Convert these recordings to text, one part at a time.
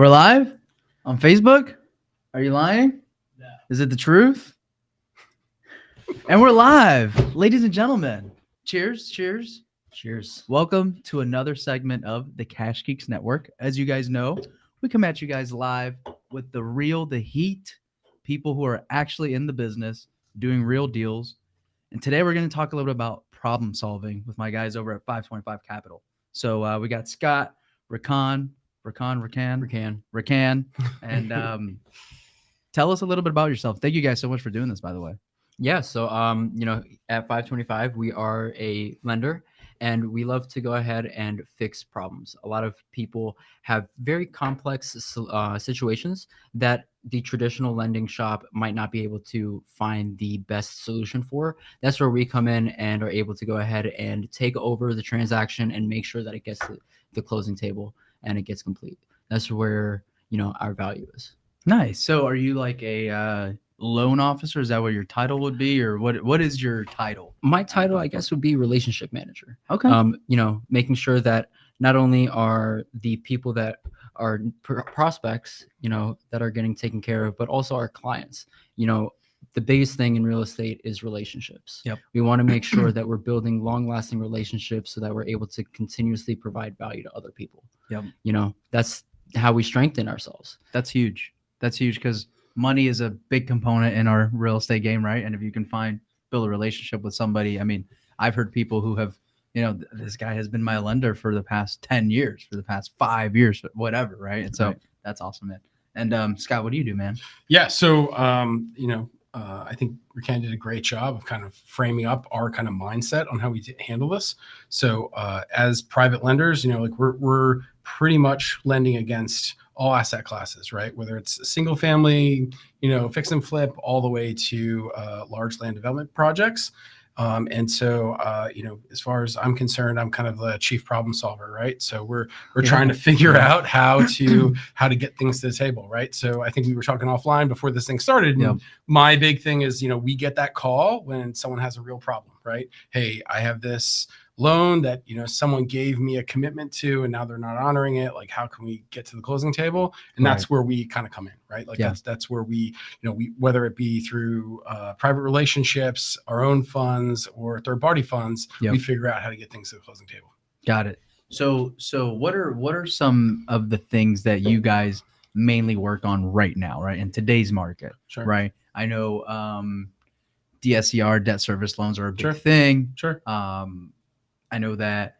We're live on Facebook. Are you lying? No. Is it the truth? and we're live, ladies and gentlemen. Cheers, cheers. Cheers. Welcome to another segment of the Cash Geeks Network. As you guys know, we come at you guys live with the real, the heat, people who are actually in the business doing real deals. And today we're going to talk a little bit about problem solving with my guys over at 525 Capital. So uh, we got Scott, Rakan, Rakan, Rakan, Rakan. Rakan, and um, tell us a little bit about yourself. Thank you guys so much for doing this, by the way. Yeah. So, um, you know, at 525, we are a lender and we love to go ahead and fix problems. A lot of people have very complex uh, situations that the traditional lending shop might not be able to find the best solution for. That's where we come in and are able to go ahead and take over the transaction and make sure that it gets to the closing table and it gets complete. That's where, you know, our value is. Nice. So, are you like a uh, loan officer? Is that what your title would be, or what? What is your title? My title, I guess, would be relationship manager. Okay. um, you know, making sure that not only are the people that are pr- prospects, you know, that are getting taken care of, but also our clients. You know, the biggest thing in real estate is relationships. Yep. We want to make sure that we're building long-lasting relationships so that we're able to continuously provide value to other people. Yep. You know, that's how we strengthen ourselves. That's huge. That's huge because money is a big component in our real estate game, right? And if you can find build a relationship with somebody, I mean, I've heard people who have, you know, th- this guy has been my lender for the past ten years, for the past five years, whatever, right? And so Right. that's awesome, man. And um, Scott, what do you do, man? Yeah. So, um, you know, uh, I think Rakan did a great job of kind of framing up our kind of mindset on how we handle this. So, uh, as private lenders, you know, like we're, we're pretty much lending against all asset classes, right? Whether it's single family, you know, fix and flip, all the way to uh, large land development projects. Um, and so, uh, you know, as far as I'm concerned, I'm kind of the chief problem solver, right? So we're we're Yeah. trying to figure out how to how to get things to the table, right? So I think we were talking offline before this thing started. and Yep. My big thing is, you know, we get that call when someone has a real problem, right? Hey, I have this loan that you know someone gave me a commitment to and now they're not honoring it like how can we get to the closing table and that's where we kind of come in right like Yeah. that's that's where we you know we whether it be through uh, private relationships our own funds or third party funds Yep. we figure out how to get things to the closing table Got it. So, so what are what are some of the things that you guys mainly work on right now, right? In today's market, sure right? I know um, DSCR debt service loans are a big Sure. thing. sure Um, I know that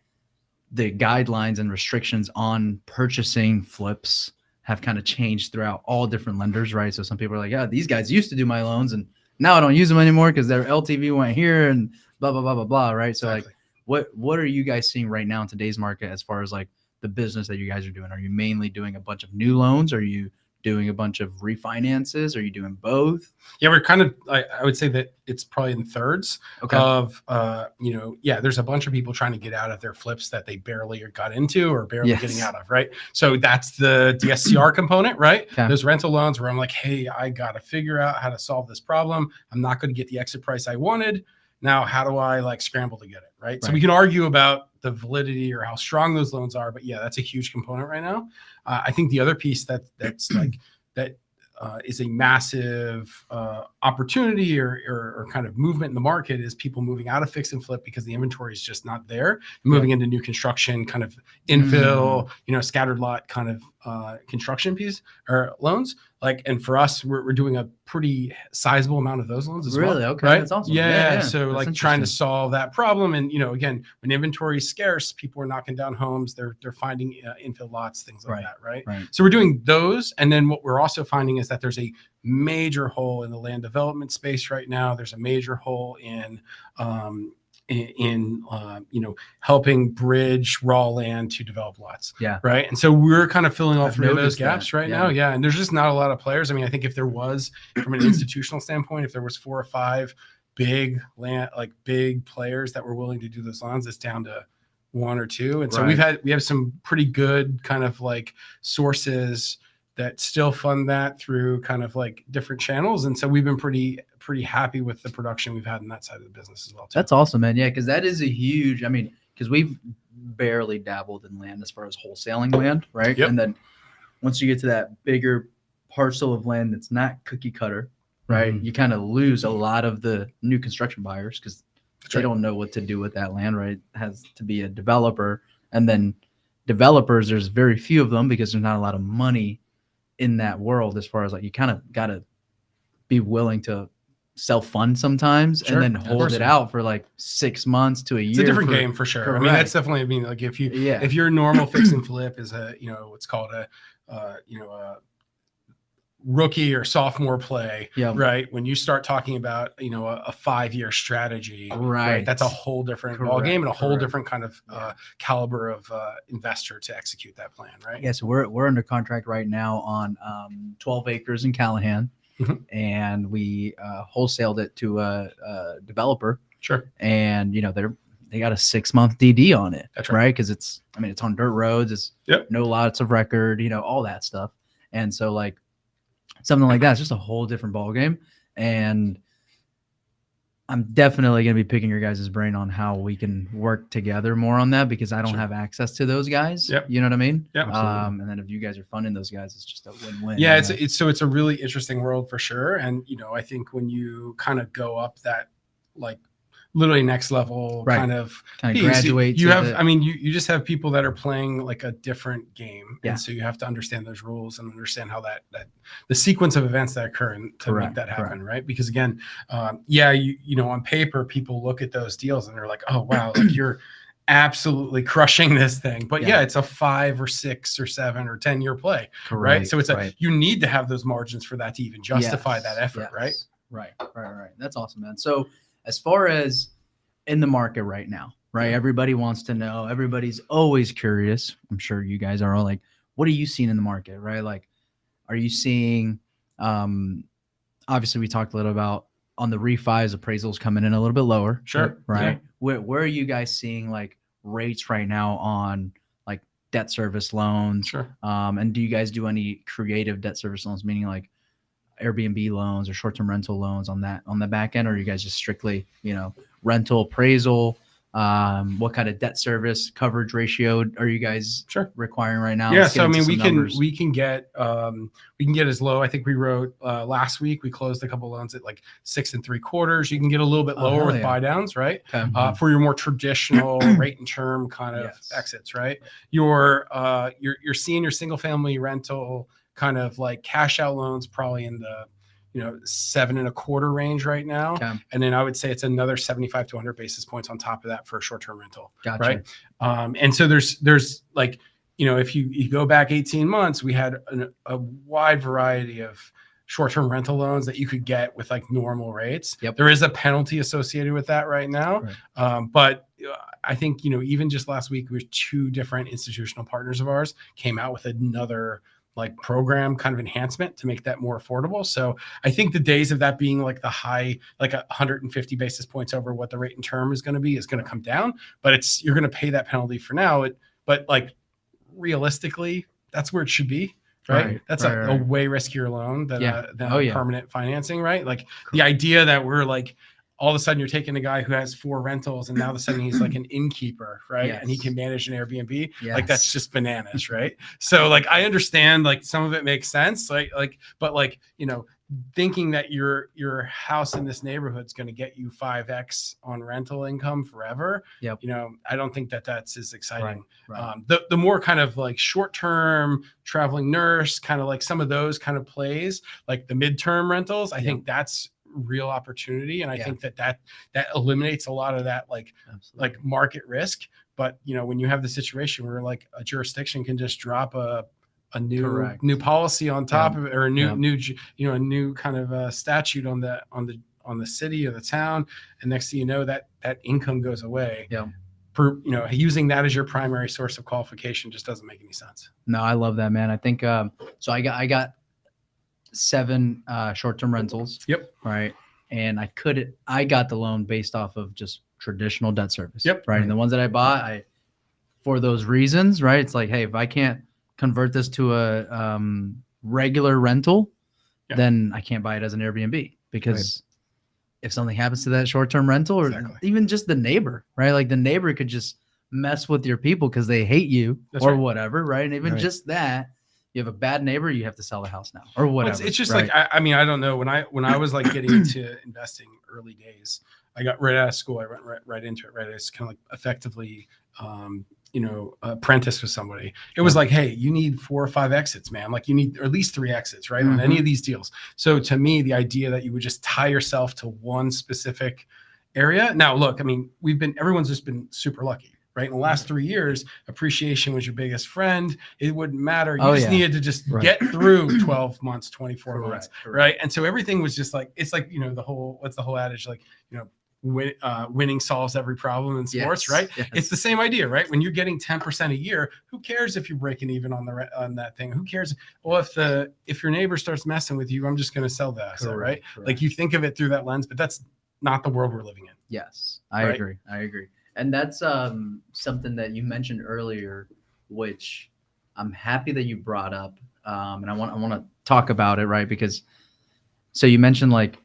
the guidelines and restrictions on purchasing flips have kind of changed throughout all different lenders, right? So some people are like, yeah, these guys used to do my loans and now I don't use them anymore because their LTV went here and blah blah blah blah blah, right? So like what what are you guys seeing right now in today's market as far as like the business that you guys are doing? Are you mainly doing a bunch of new loans? Are you doing a bunch of refinances? Are you doing both? yeah we're kind of I, I would say that it's probably in thirds Okay. of uh you know yeah there's a bunch of people trying to get out of their flips that they barely got into or barely getting out of right so that's the dscr component right Okay. those rental loans where i'm like hey i gotta figure out how to solve this problem i'm not going to get the exit price i wanted now how do i like scramble to get it right, so we can argue about the validity or how strong those loans are but yeah that's a huge component right now. Uh, i think the other piece that that's like that uh, is a massive uh, opportunity or, or, or kind of movement in the market is people moving out of fix and flip because the inventory is just not there, moving into new construction, kind of infill, you know, scattered lot kind of uh, construction piece or loans. Like, and for us, we're, we're doing a pretty sizable amount of those loans as Really? well. Okay, right? that's awesome. Yeah, Yeah, yeah, So that's like trying to solve that problem, and you know, again, when inventory is scarce, people are knocking down homes. They're they're finding uh, infill lots, things like Right. that, right? Right. So we're doing those, and then what we're also finding is that there's a major hole in the land development space right now. There's a major hole in um, in, in uh, you know helping bridge raw land to develop lots. Yeah. Right. And so we're kind of filling all I've three of those noticed that, gaps right yeah. now. Yeah. And there's just not a lot of players. I mean, I think if there was from an institutional standpoint, if there was four or five big land like big players that were willing to do those loans, it's down to one or two. And so we've had we have some pretty good kind of like sources that still fund that through kind of like different channels. And so we've been pretty pretty happy with the production we've had in that side of the business as well. Too. That's awesome, man. Yeah, because that is a huge. I mean, because we've barely dabbled in land as far as wholesaling land, right? Yep. And then once you get to that bigger parcel of land that's not cookie cutter, right? Mhm. You kind of lose a lot of the new construction buyers because they right. don't know what to do with that land, right? It has to be a developer, and then developers. There's very few of them because there's not a lot of money in that world. As far as like you kind of got to be willing to self fund sometimes Sure, and then hold it out for like six months to a year. It's a different for- game for sure. I mean, Correct. that's definitely. I mean, like if you Yeah. if your normal fix and flip is a you know what's called a uh, you know a rookie or sophomore play, yeah. right? When you start talking about you know a, a five year strategy, Right. That's a whole different ball game and a whole correct. different kind of uh, caliber of uh, investor to execute that plan, right? Yeah, so we're we're under contract right now on um, 12 acres in Callahan, Mhm. and we uh, wholesaled it to a, a developer, Sure. and you know they're they got a six month DD on it, That's right. right? Because it's I mean it's on dirt roads, it's Yep. no lots of record, you know all that stuff, and so like something like that is just a whole different ball game, and I'm definitely gonna be picking your guys' brain on how we can work together more on that because I don't Sure. have access to those guys. Yep. You know what I mean? Yep. Um, and then if you guys are funding those guys, it's just a win-win. yeah it's it's so it's a really interesting world for sure and you know i think when you kind of go up that like literally next level Right. kind of kind of graduate. you have the- i mean you, you just have people that are playing like a different game Yeah. and so you have to understand those rules and understand how that that the sequence of events that occur and to Correct, make that happen right because again um, yeah you you know on paper people look at those deals and they're like oh wow like you're absolutely crushing this thing but yeah. Yeah. it's a five or six or seven or ten year play correct, right? So it's a right. you need to have those margins for that to even justify Yes, that effort, right? Right, right, right. That's awesome, man. So as far as in the market right now, right? Everybody wants to know. Everybody's always curious. I'm sure you guys are all like, what are you seeing in the market, right? Like, are you seeing? Um, obviously, we talked a little about on the refis appraisals coming in a little bit lower. Sure, Right. yeah. Where where are you guys seeing like rates right now on like debt service loans? Sure. Um, and do you guys do any creative debt service loans, meaning like Airbnb loans or short-term rental loans on that on the back end, or are you guys just strictly, you know, rental appraisal? Um, what kind of debt service coverage ratio are you guys Sure. requiring right now? yeah. So I mean, we can numbers. we can get um we can get as low. I think we wrote uh, last week. We closed a couple loans at like six and three quarters. You can get a little bit Oh, lower hell with yeah. buy downs, right? Okay. Uh, for your more traditional rate and term kind of Yes. exits, right? Your uh your your senior single family rental kind of like cash out loans probably in the you know seven and a quarter range right now. Okay. And then I would say it's another 75 to 100 basis points on top of that for a short term rental. gotcha. right? Um, and so there's there's like you know if you you go back 18 months, we had an, a wide variety of short-term rental loans that you could get with like normal rates. Yep. There is a penalty associated with that right now, Right. um, but uh, I think you know even just last week, we two different institutional partners of ours came out with another like program kind of enhancement to make that more affordable. So I think the days of that being like the high, like a 150 basis points over what the rate and term is going to be is going to come down. But it's you're going to pay that penalty for now. It, but like realistically, that's where it should be. Right. Right, That's right, a, a way riskier loan than, Yeah. a, than Oh, yeah. permanent financing. Right. Like the idea that we're like all of a sudden you're taking a guy who has four rentals and now all of a sudden he's like an innkeeper, right? And he can manage an Airbnb. Yes. Like that's just bananas, right? So like I understand like some of it makes sense, like like but like you know thinking that your your house in this neighborhood is going to get you 5x on rental income forever Yep. you know i don't think that that's as exciting right. um, the, the more kind of like short term traveling nurse kind of like some of those kind of plays like the midterm rentals i Yeah. think that's real opportunity and i Yeah. think that that that eliminates a lot of that like Absolutely. like market risk but you know when you have the situation where like a jurisdiction can just drop a a new Correct. new policy on top Yeah. of it or a new Yeah. new you know a new kind of uh, statute on the on the on the city or the town and next thing you know that that income goes away Yeah. per you know using that as your primary source of qualification just doesn't make any sense No, I love that, man. I think um, so. I got I got seven uh, short-term rentals. Yep. Right, and I could I got the loan based off of just traditional debt service. Yep. Right, and the ones that I bought, I for those reasons, right? It's like, hey, if I can't convert this to a um, regular rental, Yeah. then I can't buy it as an Airbnb because. If something happens to that short-term rental, or Exactly. even just the neighbor, right? Like the neighbor could just mess with your people because they hate you That's or right. whatever, right? And even Right. just that, you have a bad neighbor, you have to sell the house now or Well, whatever. It's, it's just right? like I, I mean I don't know when I when I was like getting into investing early days, I got right out of school. I went right, right into it. Right, I was kind of like effectively, um, you know, apprentice with somebody. It was like, hey, you need four or five exits, man. Like you need or at least three exits, right, on any of these deals. So to me, the idea that you would just tie yourself to one specific area. Now, look, I mean, we've been everyone's just been super lucky. Right in the last three years, appreciation was your biggest friend. It wouldn't matter. You Oh, just yeah. needed to just Right. get through 12 months, 24 months Correct, correct. right and so everything was just like it's like you know the whole what's the whole adage like you know win, uh, winning solves every problem in sports Yes, right yes. it's the same idea right when you're getting 10% a year who cares if you're breaking even on the on that thing who cares well if the if your neighbor starts messing with you i'm just going to sell that asset, right Correct, like you think of it through that lens but that's not the world we're living in Yes, I Right? agree. I agree. And that's um something that you mentioned earlier, which I'm happy that you brought up. Um, and I want I want to talk about it, right? Because so you mentioned like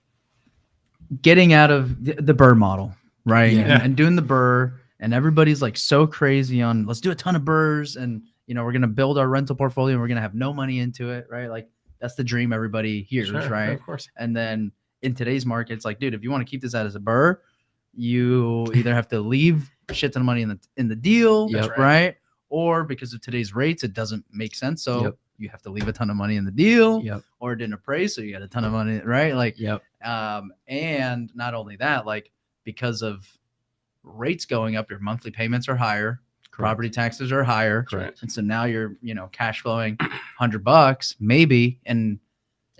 getting out of the, the Burr model, right? Yeah. And, and doing the Burr, and everybody's like so crazy on let's do a ton of Burrs, and you know we're gonna build our rental portfolio, and we're gonna have no money into it, right? Like that's the dream everybody hears, Sure, right? of course And then in today's market, it's like, dude, if you want to keep this out as a burr, you either have to leave shit ton of money in the in the deal, Yep. Right. right. Or because of today's rates, it doesn't make sense. So Yep. you have to leave a ton of money in the deal, Yep. or it didn't appraise, so you got a ton of money, right? Like, Yep. um, and not only that, like because of rates going up, your monthly payments are higher, property taxes are higher, Correct. and so now you're, you know, cash flowing hundred bucks, maybe. And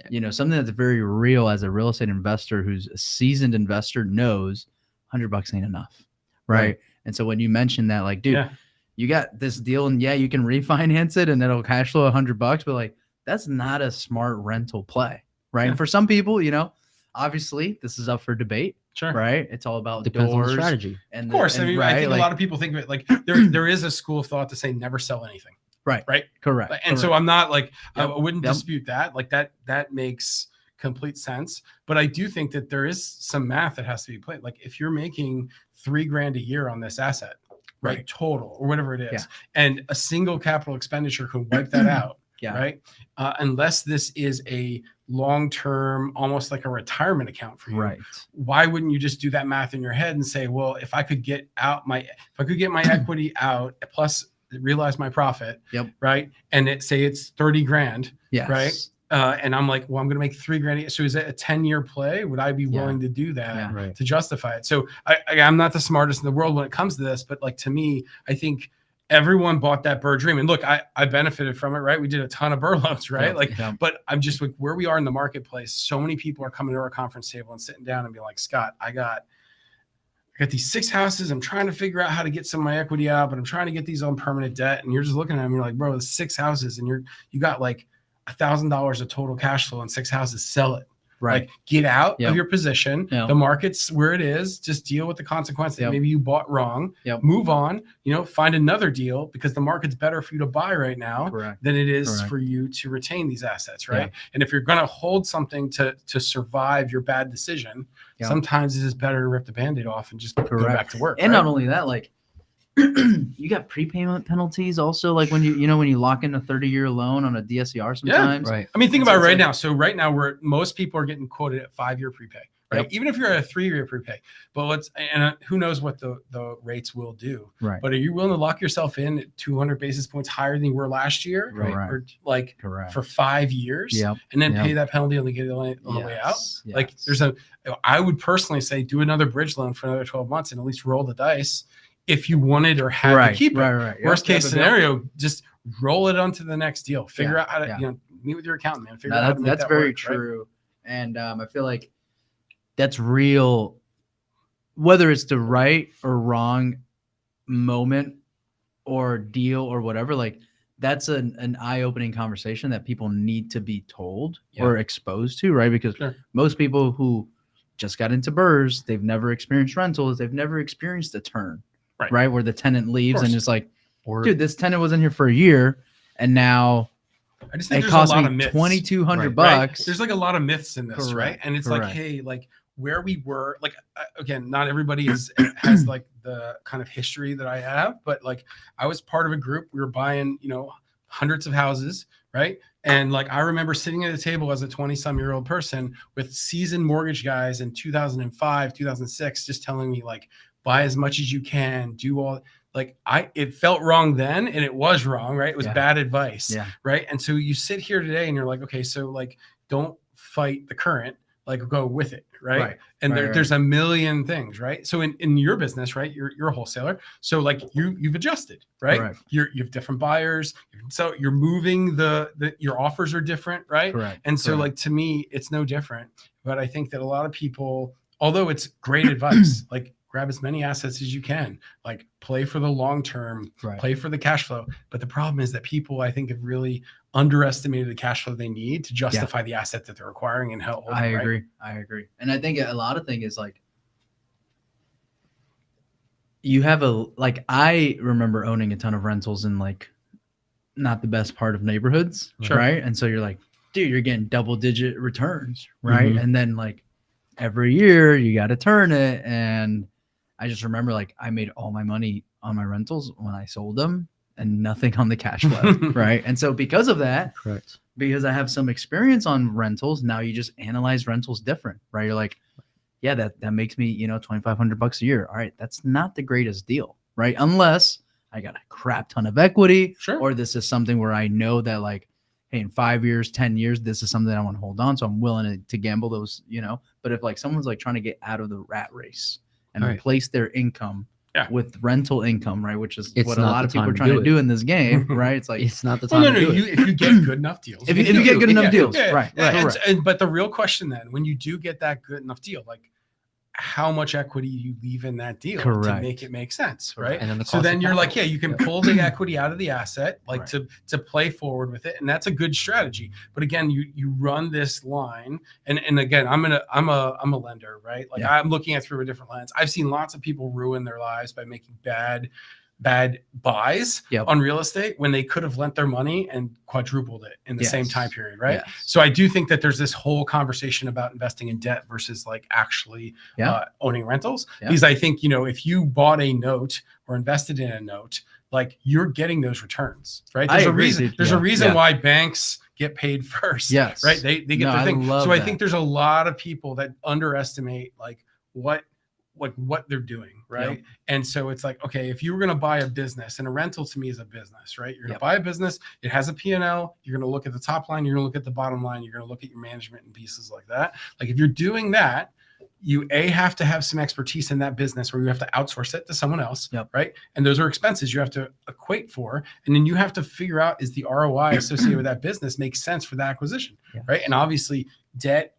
you know, something that's very real as a real estate investor who's a seasoned investor knows hundred bucks ain't enough. Right? Right. And so when you mentioned that, like, dude, Yeah. you got this deal and yeah, you can refinance it and it'll cash flow a hundred bucks, but like that's not a smart rental play. Right. Yeah. And for some people, you know, obviously this is up for debate, sure right? It's all about Depends on doors the strategy. and Of course, the, I mean, right, I think like- a lot of people think of it like there there is a school of thought to say never sell anything. Right. Right. Correct. Like, and so. I'm not like I- Yep, I wouldn't yep. dispute that. Like that that makes complete sense. But I do think that there is some math that has to be played. Like if you're making three grand a year on this asset, right, Right. total or whatever it is, Yeah. and a single capital expenditure could wipe that out, Yeah. right? Uh, unless this is a long term, almost like a retirement account for you, right. why wouldn't you just do that math in your head and say, well, if I could get out my, if I could get my equity out plus realize my profit, Yep. right, and it say it's thirty grand, Yes. Uh, and I'm like, well, I'm going to make three grand. So is it a ten year play? Would I be Yeah. willing to do that? Yeah. Right. To justify it, so I, I, I'm not the smartest in the world when it comes to this, but like to me, I think everyone bought that burr dream, and look, I I benefited from it, right? We did a ton of burr loans, right? Yep, Like yep. but I'm just like where we are in the marketplace. So many people are coming to our conference table and sitting down and being like, Scott, I got, I got these six houses. I'm trying to figure out how to get some of my equity out, but I'm trying to get these on permanent debt. And you're just looking at them, you're like, bro, it's six houses, and you're you got like a thousand dollars of total cash flow in six houses. Sell it. right. Like get out Yep. of your position. Yep. The market's where it is. Just deal with the consequence that Yep. maybe you bought wrong. Move on. You know, find another deal because the market's better for you to buy right now Correct. than it is Correct. for you to retain these assets, right? And if you're going to hold something to to survive your bad decision, sometimes it is better to rip the band-aid off and just go Correct. back to work. and right? not only that like you got prepayment penalties also like when you you know when you lock in a 30 year loan on a dscr sometimes Yeah, Right. I mean, think about it right like- now. So right now, we're most people are getting quoted at five-year prepay, right? Yep. Even if you're at a three-year prepay, but let's and uh, who knows what the the rates will do. right But are you willing to lock yourself in at 200 basis points higher than you were last year, Right. Or like correct for five years, yep and then Yep. pay that penalty on the get on the way out? Yes, Like there's a, I would personally say do another bridge loan for another 12 months and at least roll the dice if you wanted or had right to keep it. right right Worst yep, case scenario, just roll it onto the next deal. Figure Yeah, out how to, yeah. you know, meet with your accountant, man. Figure No, out how to that's, that's that very work, right? true and um, i feel like that's real whether it's the right or wrong moment or deal or whatever like that's an, an eye-opening conversation that people need to be told or exposed to right because Sure. most people who just got into burrs they've never experienced rentals they've never experienced a turn Right. right where the tenant leaves and it's like Or dude this tenant was in here for a year and now I just think it cost a lot me 2200 Right, right? bucks There's like a lot of myths in this, right? And it's like, hey, like where we were, like uh, again, not everybody is has like the kind of history that I have, but like I was part of a group. We were buying, you know, hundreds of houses, right? And like I remember sitting at a table as a 20 some year old person with seasoned mortgage guys in 2005, 2006, just telling me like, buy as much as you can, do all like I it felt wrong then and it was wrong, right? It was Yeah. bad advice, Yeah. right? And so you sit here today and you're like, okay, so like don't fight the current, like go with it, right? Right. And Right, there, right. there's a million things, right? So in, in your business, right, you're you're a wholesaler, so like you you've adjusted, right? You're you have different buyers, so you're moving the the your offers are different, right? Correct. And so, correct. like to me, it's no different. But I think that a lot of people, although it's great advice, like grab as many assets as you can, like play for the long term, right. play for the cash flow. But the problem is that people, I think, have really underestimated the cash flow they need to justify the asset that they're acquiring and how. I right? agree. I agree. And I think a lot of thing is like you have a like I remember owning a ton of rentals in like not the best part of neighborhoods, Sure. right? And so you're like, dude, you're getting double digit returns, right? Mm-hmm. Mhm. And then like every year you got to turn it and I just remember like I made all my money on my rentals when I sold them and nothing on the cash flow, right? And so because of that, Correct. because I have some experience on rentals, now you just analyze rentals different, right? You're like, yeah, that that makes me, you know, 2500 bucks a year. All right, that's not the greatest deal, right? Unless I got a crap ton of equity Sure. or this is something where I know that like hey, in 5 years, 10 years this is something that I want to hold on so I'm willing to, to gamble those, you know. But if like someone's like trying to get out of the rat race and Right. replace their income Yeah. with rental income, right, which is It's what a lot of people time are to trying do to do in this game, right? It's like It's not the well, time. no, to no. do You, it. if you get good enough deals, If you- if you get good enough deals, right, right, and, and- but the real question then, when you do get that good enough deal, like how much equity you leave in that deal to make it make sense, right? And then the so then you're like, yeah, you can pull the equity out of the asset, like Right. to to play forward with it, and that's a good strategy. But again, you you run this line, and and again, I'm gonna I'm a I'm a lender, right? Like Yeah. I'm looking at it through a different lens. I've seen lots of people ruin their lives by making bad bad buys Yep. on real estate when they could have lent their money and quadrupled it in the same time period, right? Yes. So I do think that there's this whole conversation about investing in debt versus like actually Yeah. uh, owning rentals. Yeah. Because I think you know if you bought a note or invested in a note, like you're getting those returns, right? There's a agree, reason. There's Yeah. a reason why banks get paid first. Yes. Right. They they get No, their I thing. So I think there's a lot of people that underestimate like what like what they're doing, right? And so it's like, okay, if you were going to buy a business, and a rental to me is a business, right? You're going to Yep. buy a business, it has a P&L, you're going to look at the top line, you're going to look at the bottom line, you're going to look at your management and pieces like that. Like if you're doing that, you a have to have some expertise in that business where you have to outsource it to someone else, Yep. right? And those are expenses you have to equate for, and then you have to figure out is the ROI associated with that business makes sense for the acquisition, Yeah. right? And obviously, debt,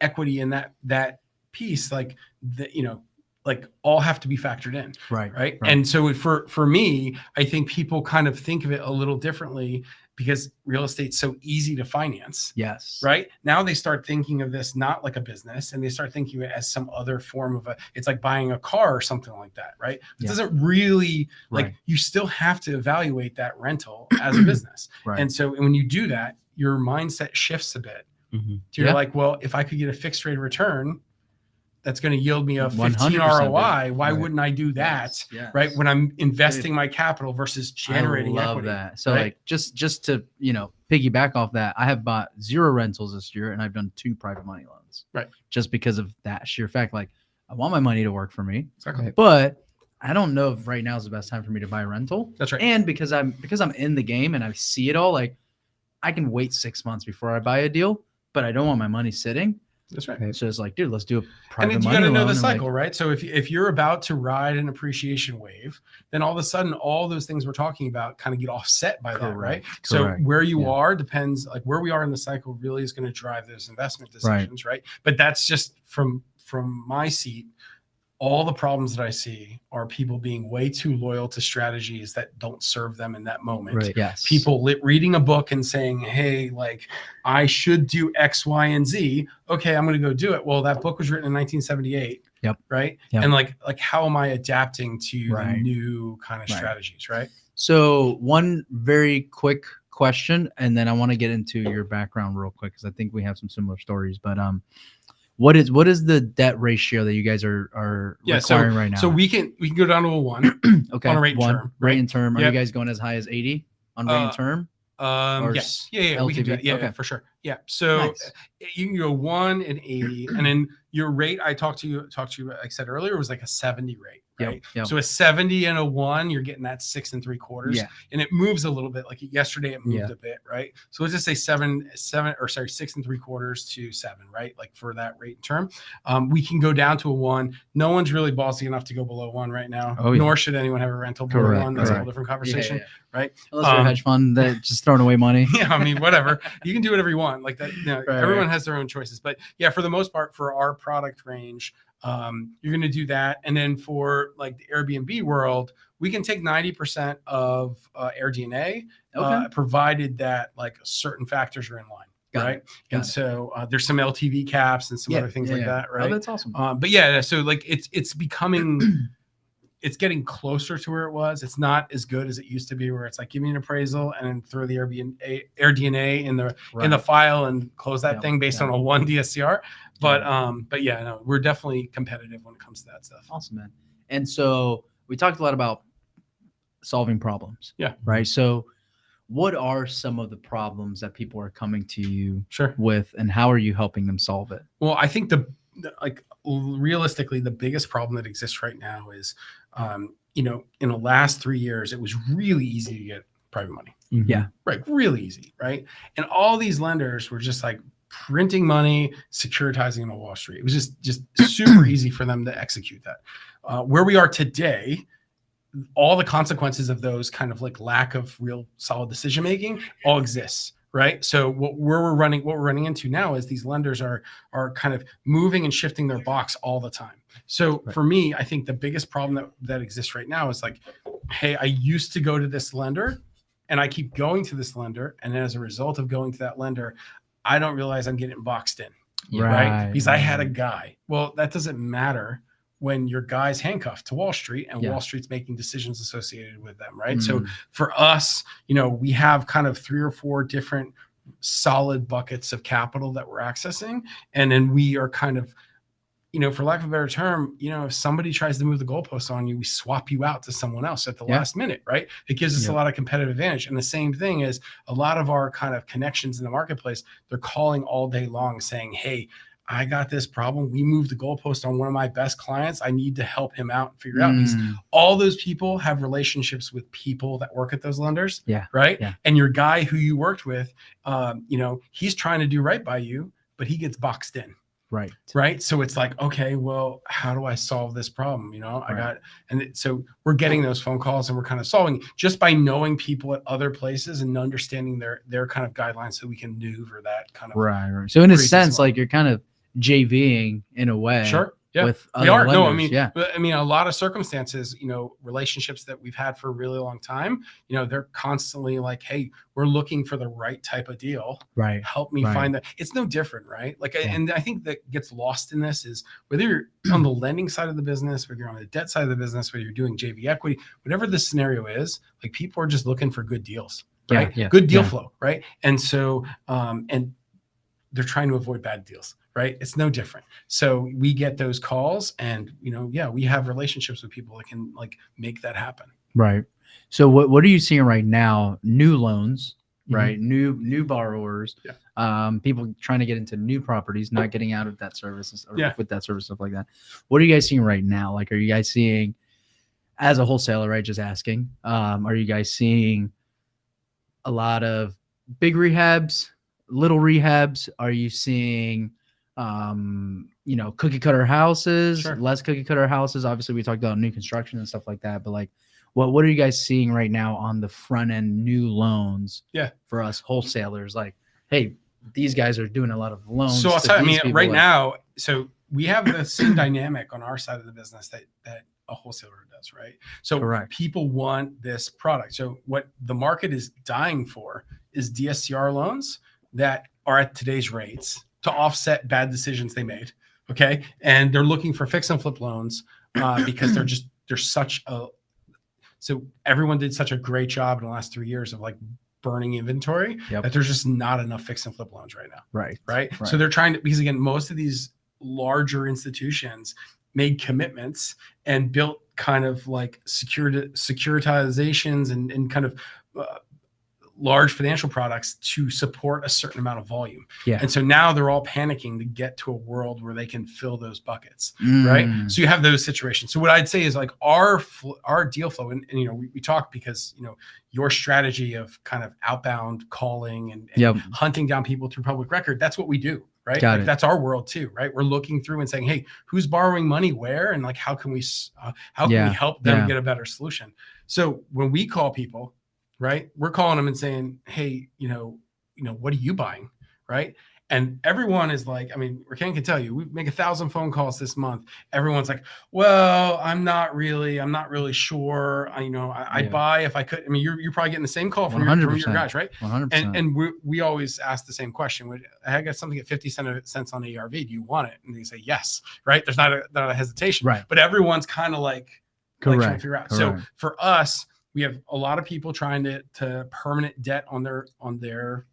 equity in that that piece, like the you know, like all have to be factored in right. right? Right. And so for for me, I think people kind of think of it a little differently because real estate's so easy to finance, Yes. right? Now they start thinking of this not like a business and they start thinking of it as some other form of a it's like buying a car or something like that, right? It Yeah. doesn't really like Right. you still have to evaluate that rental as a business. Right. And so when you do that, your mindset shifts a bit. Mhm. You're Yeah. like, well, if I could get a fixed rate of return that's going to yield me a 15 ROI, why Right. wouldn't I do that? Yes, yes. right when i'm investing my capital versus generating I love equity that. So right? like just just to you know piggyback off that, I have bought zero rentals this year, and I've done two private money loans. Right. Just because of that sheer fact, like I want my money to work for me, exactly but I don't know if right now is the best time for me to buy a rental. that's right And because I'm because I'm in the game and I see it all, like I can wait six months before I buy a deal, but I don't want my money sitting. That's right Right. So it's like, dude, let's do a and private then you got to know the and, like, cycle right so if, if you're about to ride an appreciation wave then all of a sudden all those things we're talking about kind of get offset by that right Correct, so where you yeah. are depends like where we are in the cycle really is going to drive those investment Right. decisions right but that's just from from my seat all the problems that i see are people being way too loyal to strategies that don't serve them in that moment Right. yes, people lit, reading a book and saying, "Hey, like I should do X, Y, and Z." Okay, I'm going to go do it. Well, that book was written in 1978. Yep. Right. Yep. And like, like, how am I adapting to Right. new kind of Right. strategies? Right. So one very quick question, and then I want to get into your background real quick because I think we have some similar stories. But um, what is what is the debt ratio that you guys are are Yeah, so- requiring right now? So we can we can go down to a one. okay on a rate one term, rate right? and term. Are Yep. you guys going as high as eighty on rate Uh, and term? Um, Or yes, yeah, yeah, we can do LTV? that. Yeah, yeah, for sure. Yeah, so Nice. uh, you can go one and eighty, and then your rate. I talked to you, talked to you. I said earlier, was like a seventy rate, right? yep. So a seventy and a one, you're getting that six and three quarters, Yeah. and it moves a little bit. Like yesterday, it moved Yeah. a bit, right? So let's just say seven, seven, or sorry, six and three quarters to seven, right? Like for that rate term, um, we can go down to a one. No one's really ballsy enough to go below one right now, Oh, yeah. nor should anyone have a rental below Correct, one. That's a whole different conversation. Right? Unless you're Um, a hedge fund that just throwing away money. yeah, I mean, whatever. You can do whatever you want. Like that, you know, Right, everyone has their own choices. But yeah, for the most part, for our product range, um, you're going to do that. And then for like the Airbnb world, we can take 90% of uh, AirDNA, uh, provided that like certain factors are in line. Got right. and it. so uh, there's some LTV caps and some Yeah, other things yeah, like yeah. that. Oh, Right. that's awesome. Um, but yeah, so like it's it's becoming it's getting closer to where it was. It's not as good as it used to be, where it's like give me an appraisal and then throw the Airbnb Air DNA in the in the file and close that Yeah, thing based yeah. on a one DSCR. But um, but yeah, no, we're definitely competitive when it comes to that stuff. Awesome, man. And so we talked a lot about solving problems. Yeah. Right. So, what are some of the problems that people are coming to you Sure. with, and how are you helping them solve it? Well, I think the like realistically, the biggest problem that exists right now is, um, you know, in the last three years, it was really easy to get private money. Yeah. Right, really easy, right? And all these lenders were just like printing money, securitizing them on Wall Street. It was just just super easy for them to execute that. Uh, where we are today, all the consequences of those kind of like lack of real solid decision making all exists right so what we're running what we're running into now is these lenders are are kind of moving and shifting their box all the time so Right. for me i think the biggest problem that that exists right now is like hey i used to go to this lender and i keep going to this lender and as a result of going to that lender i don't realize i'm getting boxed in right? Because I had a guy. Well, that doesn't matter when your guy's handcuffed to Wall Street and Yeah. Wall Street's making decisions associated with them, right? So Mm. for us, you know, we have kind of three or four different solid buckets of capital that we're accessing. And then we are kind of, you know, for lack of a better term, you know, if somebody tries to move the goalpost on you, we swap you out to someone else at the Yeah. last minute, right? It gives us Yep. a lot of competitive advantage. And the same thing is a lot of our kind of connections in the marketplace, they're calling all day long saying, Hey, I got this problem. We moved the goalpost on one of my best clients. I need to help him out and figure it out. Because Mm. all those people have relationships with people that work at those lenders. Yeah, Right. yeah. And your guy who you worked with, um, you know, he's trying to do right by you, but he gets boxed in. Right. Right. So it's like, okay, well, how do I solve this problem? You know, I Right. got, and it, so we're getting those phone calls and we're kind of solving just by knowing people at other places and understanding their, their kind of guidelines so we can maneuver that kind of. Right. Right. So in a sense, like you're kind of JVing in a way. Sure. Yeah. With other are. No, I mean, yeah. but, I mean, a lot of circumstances, you know, relationships that we've had for a really long time, you know, they're constantly like, hey, we're looking for the right type of deal. Right. Help me Right. find that. It's no different, right? Like, I Yeah. and I think that gets lost in this is whether you're on the lending side of the business, whether you're on the debt side of the business, whether you're doing JV equity, whatever the scenario is, like people are just looking for good deals, Yeah, right? yeah, good deal yeah. flow, right? And so, um, and they're trying to avoid bad deals, right? It's no different. So we get those calls, and you know, yeah, we have relationships with people that can like make that happen. Right. So what what are you seeing right now? New loans, Mhm. right? New new borrowers. Yeah. Um, people trying to get into new properties, not getting out of that service or Yeah. with that service stuff like that. What are you guys seeing right now? Like, are you guys seeing as a wholesaler, right? Just asking. Um, are you guys seeing a lot of big rehabs, little rehabs? Are you seeing um you know cookie cutter houses Sure. less cookie cutter houses obviously we talked about new construction and stuff like that but like what what are you guys seeing right now on the front end new loans Yeah. for us wholesalers like hey these guys are doing a lot of loans So I'll tell you, I mean, right like- now, so we have the same dynamic on our side of the business that that a wholesaler does, right? So Correct. people want this product. So what the market is dying for is DSCR loans that are at today's rates to offset bad decisions they made. Okay, and they're looking for fix and flip loans uh, because they're just they're such a so everyone did such a great job in the last three years of like burning inventory Yep. that there's just not enough fix and flip loans right now right right? Right. So they're trying to because again, most of these larger institutions made commitments and built kind of like securit- securitizations and, and kind of uh, large financial products to support a certain amount of volume. Yeah. And so now they're all panicking to get to a world where they can fill those buckets right Mm. so you have those situations so what i'd say is like our fl- our deal flow and, and you know we, we talk because you know your strategy of kind of outbound calling and, and Yep. hunting down people through public record that's what we do right Like, that's our world too right we're looking through and saying hey who's borrowing money where and like how can we uh, how can Yeah, we help them yeah. get a better solution so when we call people right we're calling them and saying hey you know you know what are you buying right and everyone is like i mean Rakan can tell you we make a thousand phone calls this month everyone's like well i'm not really i'm not really sure I, you know I, i'd Yeah. buy if i could i mean you're, you're probably getting the same call from your, from your 100%. guys right 100%. and and we, we always ask the same question Would i got something at 50 cent- cents on arv do you want it and they say yes right there's not a, not a hesitation right. but everyone's kind of like like trying to figure out. So for us, we have a lot of people trying to to permanent debt on their on their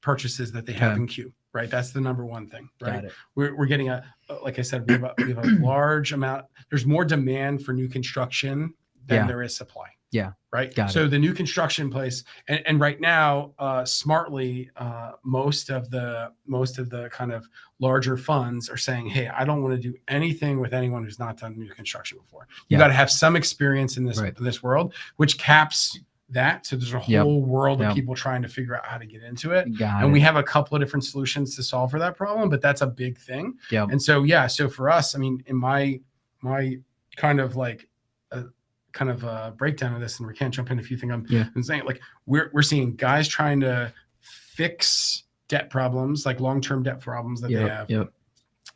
purchases that they have Okay. in queue. Right, that's the number one thing. Right, we're, we're getting a uh, like I said, we have a, we have a large amount. There's more demand for new construction than Yeah. there is supply. Yeah. Right. Got so the new construction place, and, and right now, uh, smartly, uh, most of the most of the kind of larger funds are saying, "Hey, I don't want to do anything with anyone who's not done new construction before. You Yeah. got to have some experience in this Right. in this world, which caps that. So there's a Yep. whole world Yep. of people trying to figure out how to get into it Got and it. we have a couple of different solutions to solve for that problem but that's a big thing Yep. and so yeah so for us i mean in my my kind of like kind of uh breakdown of this and we can't jump in if you think i'm, Yeah. I'm saying like we're, we're seeing guys trying to fix debt problems like long-term debt problems that they have yep.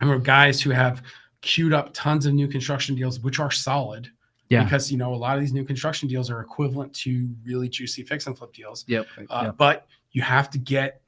and we're guys who have queued up tons of new construction deals which are solid Yeah. because you know a lot of these new construction deals are equivalent to really juicy fix and flip deals Yep. uh, Yep. but you have to get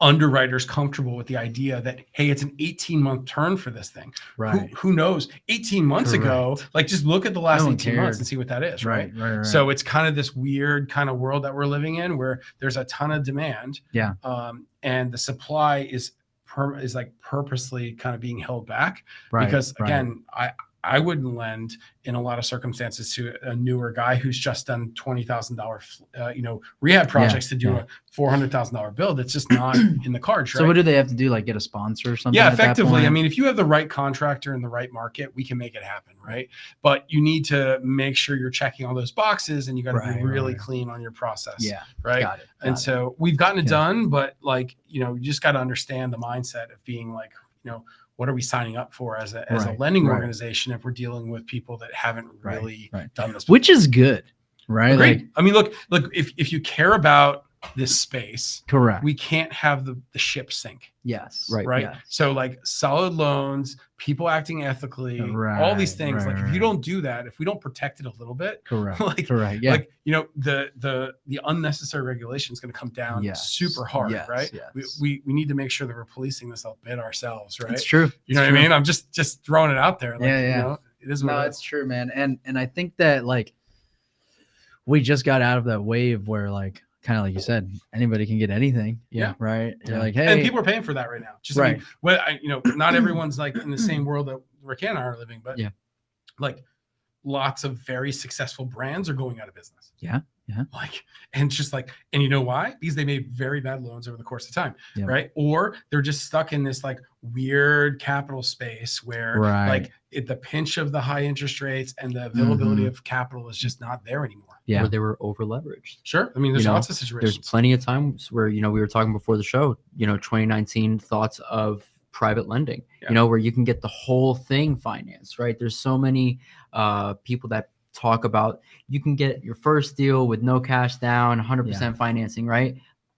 underwriters comfortable with the idea that hey it's an 18 month turn for this thing Right. who, who knows 18 months ago like just look at the last No one 18 months and see what that is right, Right. Right. Right. so it's kind of this weird kind of world that we're living in where there's a ton of demand Yeah. um, and the supply is per, is like purposely kind of being held back right. because again i i wouldn't lend in a lot of circumstances to a newer guy who's just done twenty thousand dollar uh, you know rehab projects to do yeah. a four hundred thousand dollar build it's just not in the cards right So what do they have to do? Like get a sponsor or something? yeah effectively i mean if you have the right contractor in the right market we can make it happen right but you need to make sure you're checking all those boxes and you got to Right, be really right. clean on your process Yeah. right Got it. and it. so we've gotten it Yeah. done but like you know you just got to understand the mindset of being like you know what are we signing up for as a as a lending right. organization if we're dealing with people that haven't really right. done this which is good, right? Like i mean look look if if you care about this space correct. we can't have the the ship sink yes. Right, right yes. so like solid loans people acting ethically all these things right, like if you don't do that if we don't protect it a little bit Correct. like correct. Yeah. like you know the the the unnecessary regulation is going to come down Yes, super hard yes, right we, yes. we we need to make sure that we're policing this a bit ourselves right It's true. you know It's what i mean i'm just just throwing it out there like, Yeah, you yeah. know, it is what No, it it's true, man. And and I think that like we just got out of that wave where like kind of like you said, anybody can get anything. Yeah. Right. You're Yeah. like, hey, and people are paying for that right now just I mean, right. well I, you know not everyone's like in the same world that Rakan and i are living but Yeah. like lots of very successful brands are going out of business Yeah, yeah. like and just like and you know why because they made very bad loans over the course of time Yeah. right or they're just stuck in this like weird capital space where Right. like it, the pinch of the high interest rates and the availability Mhm. of capital is just not there anymore Yeah. Or they were over leveraged. sure i mean there's know, lots of situations. There's plenty of times where, you know, we were talking before the show, you know, 2019 thoughts of private lending, Yeah. you know, where you can get the whole thing financed, right? There's so many uh, people that talk about you can get your first deal with no cash down, 100% financing, right?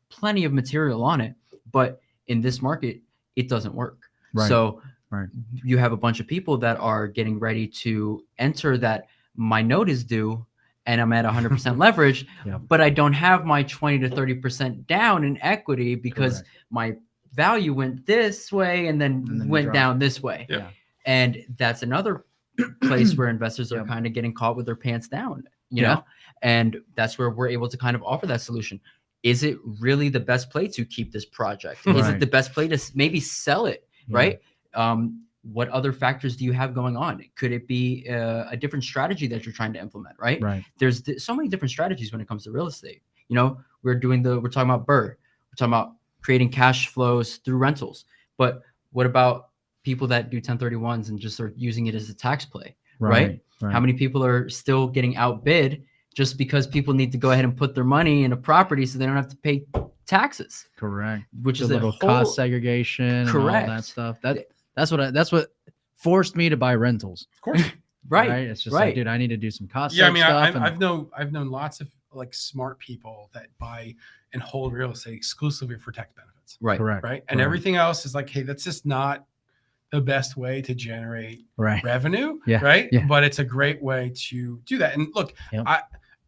Plenty of material on it. But in this market, it doesn't work. Right. So Right. you have a bunch of people that are getting ready to enter that my note is due and I'm at 100% leverage, Yep. but I don't have my 20 to 30% down in equity because Correct. my value went this way and then, And then went down this way. Yeah. Yeah. And that's another place where investors are Yep. kind of getting caught with their pants down, you Yeah. know? And that's where we're able to kind of offer that solution. Is it really the best play to keep this project? Is it the best play to maybe sell it? Yeah. right? Um, what other factors do you have going on? Could it be uh, a different strategy that you're trying to implement, right? Right. There's th- so many different strategies when it comes to real estate. You know, we're doing the we're talking about Burr. We're talking about creating cash flows through rentals. But what about people that do 1031s and just are using it as a tax play? Right? right. How many people are still getting outbid just because people need to go ahead and put their money in a property so they don't have to pay taxes, Correct. which The is a little whole, cost segregation, and all that stuff. That that's what I, that's what forced me to buy rentals. Of course. right. It's just right. like, dude, I need to do some cost. yeah, I mean, stuff I, I've, and- I've known I've known lots of like smart people that buy and hold real estate exclusively for tax benefits, Right. correct. right? And Right. everything else is like, hey, that's just not the best way to generate Right. revenue, Yeah, right? yeah. But it's a great way to do that. And look, Yep. I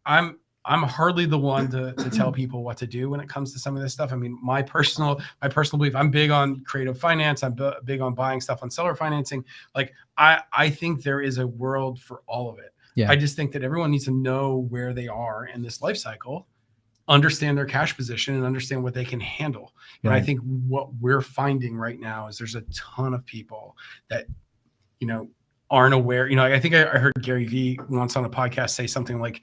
I'm I'm hardly the one to, to tell people what to do when it comes to some of this stuff. I mean, my personal my personal belief, I'm big on creative finance. I'm bu- big on buying stuff on seller financing. Like I I think there is a world for all of it. Yeah. I just think that everyone needs to know where they are in this life cycle, understand their cash position, and understand what they can handle. And I think what we're finding right now is there's a ton of people that, you know, aren't aware. You know, I think I, I heard Gary Vee once on a podcast say something like,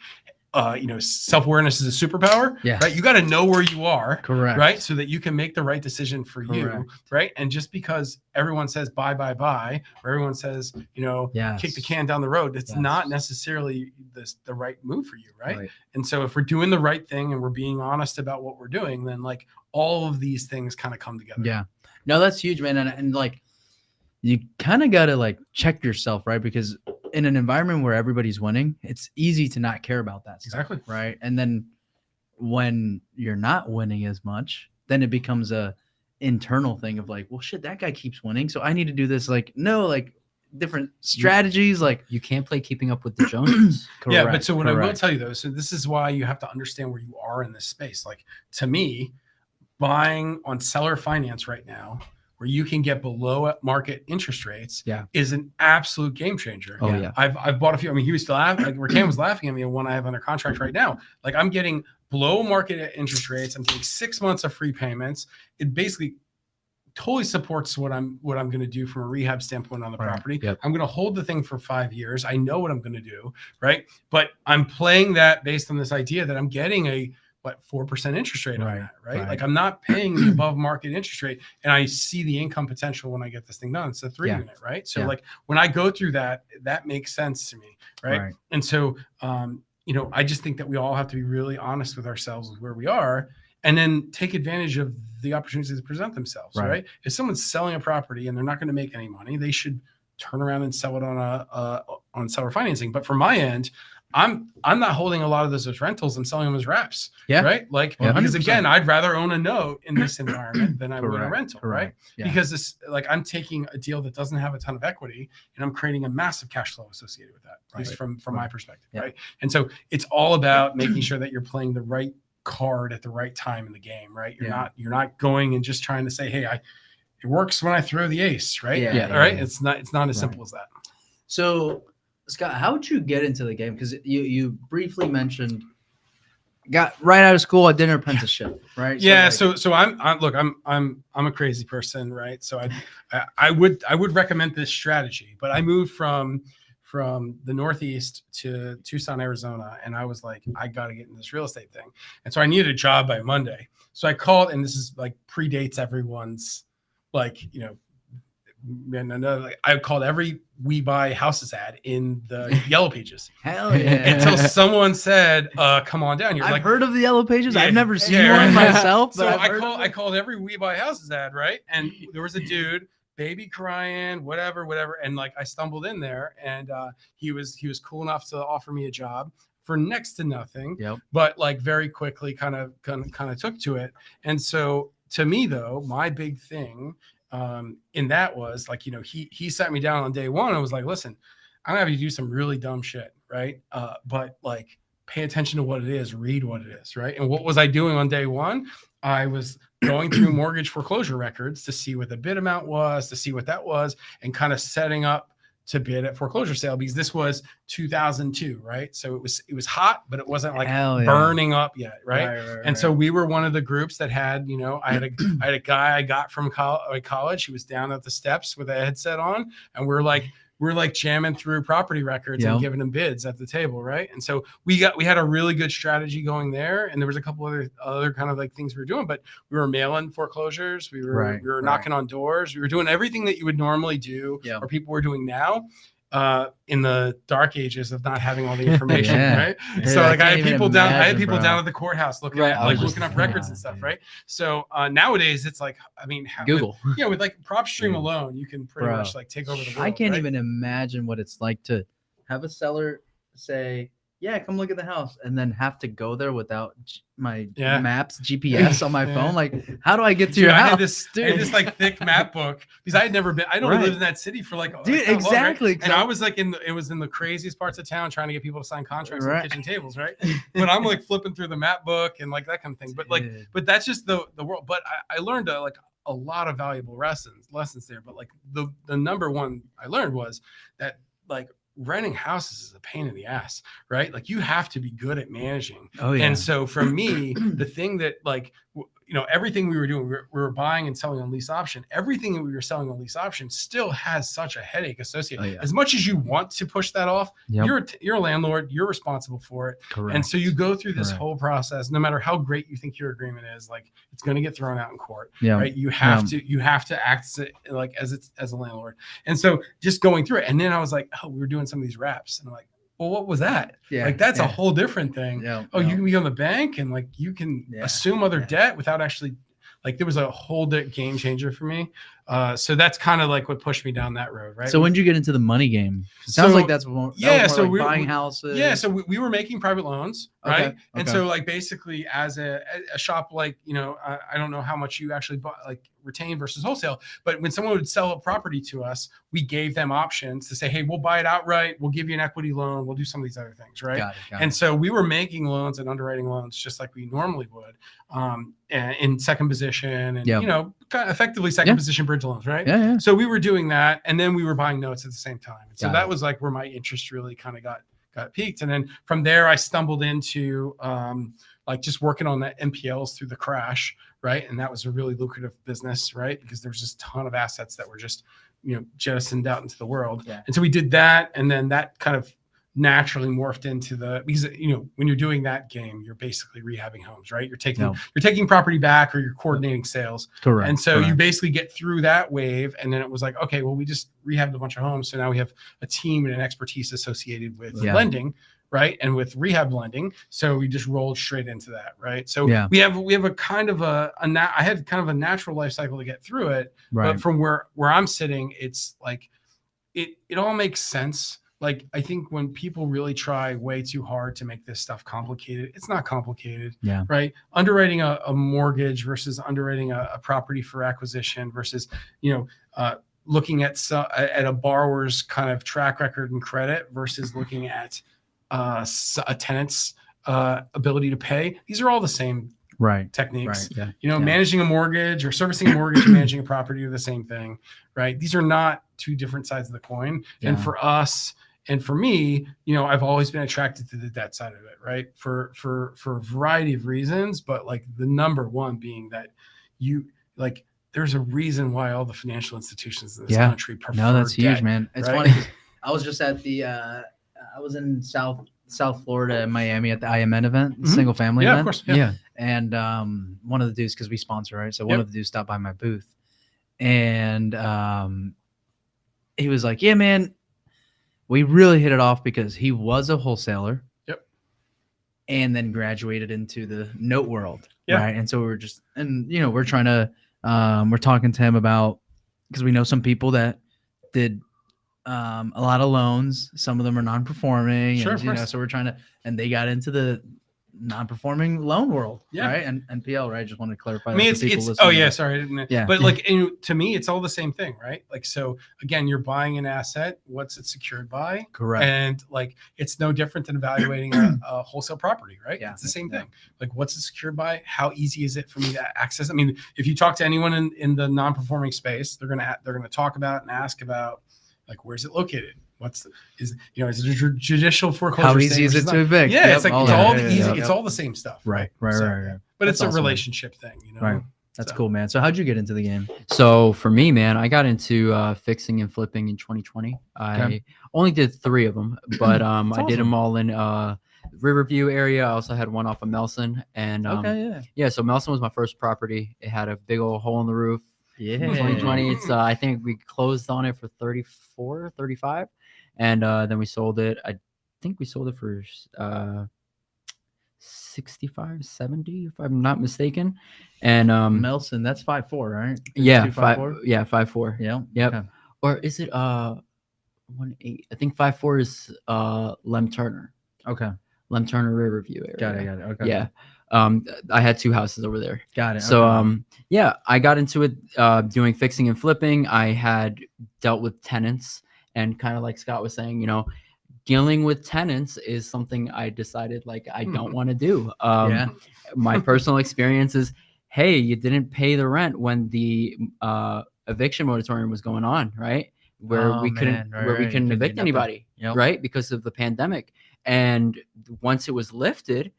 uh, you know, self awareness is a superpower. Yeah. Right. You got to know where you are. Correct. Right. So that you can make the right decision for you. Right. And just because everyone says bye, bye, bye, or everyone says, you know, Yeah. kick the can down the road, it's not necessarily the, the right move for you. Right? And so if we're doing the right thing and we're being honest about what we're doing, then like all of these things kind of come together. Yeah. No, that's huge, man. And, and like, you kind of got to like check yourself, right? Because in an environment where everybody's winning, it's easy to not care about that stuff, Exactly. right? And then when you're not winning as much, then it becomes a internal thing of like, well, shit, that guy keeps winning, so I need to do this. Like, no, like different strategies, like You can't play keeping up with the Joneses. yeah, but so what I will correct. tell you though, so this is why you have to understand where you are in this space. Like to me, buying on seller finance right now, where you can get below market interest rates, Yeah. is an absolute game changer. Oh Yeah. yeah. I've I've bought a few. I mean, he was still laughing. Like Rakan was laughing at me at one I have under contract right now. Like I'm getting below market interest rates. I'm getting six months of free payments. It basically totally supports what I'm what I'm going to do from a rehab standpoint on the Right. property. Yep. I'm going to hold the thing for five years. I know what I'm going to do, right? But I'm playing that based on this idea that I'm getting a what four percent interest rate on Right, that, right? right. Like I'm not paying the above market interest rate, and I see the income potential when I get this thing done. It's a three Yeah. unit, right? So Yeah. like when I go through that, that makes sense to me, right? Right. And so, um, you know, I just think that we all have to be really honest with ourselves with where we are, and then take advantage of the opportunities that present themselves, Right. right? If someone's selling a property and they're not going to make any money, they should turn around and sell it on a uh, on seller financing. But from my end, I'm I'm not holding a lot of those as rentals. I'm selling them as wraps, Yeah. right? Like Yeah, because again, I'd rather own a note in this environment than I would a Correct, rental, right? Yeah. because this like i'm taking a deal that doesn't have a ton of equity and i'm creating a massive cash flow associated with that at least Right. from from my perspective Yeah. right and so it's all about making sure that you're playing the right card at the right time in the game right you're Yeah. not you're not going and just trying to say hey i it works when i throw the ace right Yeah, yeah, all right yeah. it's not it's not as Right. simple as that So, Scott, how would you get into the game? Because you you briefly mentioned got right out of school, a dinner apprenticeship, right? yeah like- so so i'm, I'm look i'm i'm i'm a crazy person right so I, I i would i would recommend this strategy but i moved from from the northeast to tucson arizona and i was like i got to get in this real estate thing and so i needed a job by monday so i called and this is like predates everyone's like you know and another, like, I called every We Buy Houses ad in the Yellow Pages hell yeah. until someone said, uh, "Come on down here." I've Like, heard of the yellow pages. Yeah, I've never seen yeah, one myself, so I've I called I called every We Buy Houses ad, right? And there was a dude, baby crying, whatever, whatever. And like I stumbled in there and uh he was he was cool enough to offer me a job for next to nothing, Yep. but like very quickly kind of kind of, kind of took to it. And so to me though, my big thing um in that was like, you know, he he sat me down on day one and was like, listen, I'm gonna have you do some really dumb shit, right? Uh, but like pay attention to what it is, read what it is, right? And what was I doing on day one? I was going through mortgage foreclosure records to see what the bid amount was, to see what that was, and kind of setting up to bid at foreclosure sale because this was 2002, right? So it was it was hot, but it wasn't like Hell yeah. burning up yet, right? right, and so we were one of the groups that had, you know, I had a I had a guy I got from col- college. He was down at the steps with a headset on, and we are like we're like jamming through property records Yeah. and giving them bids at the table, right? And so we got we had a really good strategy going there, and there was a couple other other kind of like things we were doing, but we were mailing foreclosures, we were Right, we were right. knocking on doors, we were doing everything that you would normally do, Yeah. or people were doing now. Uh, in the dark ages of not having all the information, Yeah. right? Dude, so like I, can't had even people down, I had people bro. down at the courthouse looking Right, at like looking up records thinking and stuff, that, right? So uh, nowadays it's like, I mean, ha- with- Google. yeah, with like PropStream Yeah. alone, you can pretty Bro, much like take over the world. I can't right? even imagine what it's like to have a seller say, "Yeah, come look at the house," and then have to go there without G- my Yeah. maps GPS on my Yeah. phone. Like, how do I get to Dude, your I house, had this, I had this like thick map book because I had never been. I'd only Right. lived in that city for like, like, Dude, how long, right? exactly. And I was like in the, it was in the craziest parts of town trying to get people to sign contracts Right. on kitchen tables, right? But I'm like flipping through the map book and like that kind of thing. But like, Dude. but that's just the the world. But I, I learned uh, like a lot of valuable lessons lessons there. But like the the number one I learned was that like renting houses is a pain in the ass, right? Like you have to be good at managing. oh yeah, And so for me, the thing that like w- you know everything we were doing, we were, we were buying and selling on lease option. Everything that we were selling on lease option still has such a headache associated. Oh, yeah. As much as you want to push that off, Yep, you're you're a landlord. You're responsible for it. correct. And so you go through this Correct. whole process, no matter how great you think your agreement is, like it's going to get thrown out in court, yeah, right? You have Yeah. to you have to act like as it's as a landlord. And so just going through it, and then I was like, oh, we were doing some of these wraps, and I'm like, well, what was that? yeah, like that's yeah, a whole different thing. Yeah, Oh, yeah. you can be on the bank and like you can Yeah, assume other yeah. debt without actually like there was a whole game changer for me. Uh, so that's kind of like what pushed me down that road, right? So when did you get into the money game? It sounds So- like that's more, that yeah, more so like we- buying houses. yeah, so we, we were making private loans, right? Okay, right? And so like basically as a, a shop like you know I, I don't know how much you actually bought like retain versus wholesale, but when someone would sell a property to us, we gave them options to say, hey, we'll buy it outright, we'll give you an equity loan, we'll do some of these other things, right? got it, got And it. so we were making loans and underwriting loans just like we normally would, um, in second position, and Yeah. you know, kind of effectively second Yeah. position bridge loans, right? yeah, yeah, So we were doing that, and then we were buying notes at the same time. And so Got that it. was like where my interest really kind of got got peaked. And then from there, I stumbled into um, like just working on the NPLs through the crash, right? And that was a really lucrative business, right? Because there was just a ton of assets that were just you know jettisoned out into the world. Yeah. And so we did that, and then that kind of naturally morphed into the because you know when you're doing that game you're basically rehabbing homes right you're taking Yeah. you're taking property back or you're coordinating sales correct. and so you basically get through that wave, and then it was like, okay, well, we just rehabbed a bunch of homes, so now we have a team and an expertise associated with Yeah. lending, right, and with rehab lending. So we just rolled straight into that, right? So Yeah. we have we have a kind of a, a na- I had kind of a natural life cycle to get through it, right. but from where where I'm sitting, it's like it it all makes sense. Like I think when people really try way too hard to make this stuff complicated, it's not complicated Yeah. right underwriting a, a mortgage versus underwriting a, a property for acquisition versus you know uh, looking at so, at a borrower's kind of track record and credit versus looking at uh, a tenant's uh, ability to pay these are all the same Right. techniques Right. Yeah. you know Yeah. managing a mortgage or servicing a mortgage managing a property are the same thing right these are not two different sides of the coin and for us and for me you know i've always been attracted to the debt side of it right for for for a variety of reasons but like the number one being that you like there's a reason why all the financial institutions in this Yeah. country prefer No, that's huge, man. It's right? funny. I was just at the uh I was in South South Florida in Miami at the IMN event, the Mhm. single family Yeah, of course, yeah. And um one of the dudes because we sponsor, right? So one Yep. of the dudes stopped by my booth and um he was like, Yeah, man, we really hit it off because he was a wholesaler. Yep. And then graduated into the note world. Yeah. Right. And so we are just and you know, we're trying to um we're talking to him about because we know some people that did um, a lot of loans. Some of them are non-performing. Sure, and, you know, so we're trying to, and they got into the non-performing loan world, Yeah. right? And NPL, right? I Just want to clarify. I mean, it's, it's oh yeah, sorry, I didn't. Yeah. But like to me, it's all the same thing, right? Like so, again, you're buying an asset. What's it secured by? correct. And like it's no different than evaluating a, a wholesale property, right? Yeah. It's the same Yeah. thing. Like what's it secured by? How easy is it for me to access? I mean, if you talk to anyone in, in the non-performing space, they're gonna they're gonna talk about and ask about like where's it located? What's the, is you know is it a ju- judicial foreclosure? How easy is it to evict? Yeah, Yep, it's like all it's all the easy. yeah. It's all the same stuff. Right, right, So, right, right. But That's it's a awesome, relationship thing, you know. Right. That's So- cool, man. So how'd you get into the game? So for me, man, I got into uh, fixing and flipping in 2020. I only did three of them, but um, I did them all in uh, Riverview area. I also had one off of Melson, and um, okay, yeah. yeah. So Melson was my first property. It had a big old hole in the roof. Yeah. 2020. It's uh, I think we closed on it for 34, 35, and uh, then we sold it. I think we sold it for uh, 65, 70, if I'm not mistaken. And um, Melson, that's five four, right? yeah, 52, five, 5'4"? yeah, five four. Yeah. Yep. okay. Or is it uh one eight? I think five four is uh Lem Turner, Okay. Lem Turner Riverview area. Got it. Got it. Okay. Yeah. Um, I had two houses over there. Got it. So okay. um yeah, I got into it uh doing fixing and flipping. I had dealt with tenants and kind of like Scott was saying, you know, dealing with tenants is something I decided like I don't want to do. Um yeah. my personal experience is hey, you didn't pay the rent when the uh eviction moratorium was going on, right? Where Oh, we couldn't right, where we right, couldn't couldn't evict anybody Yep. right because of the pandemic and once it was lifted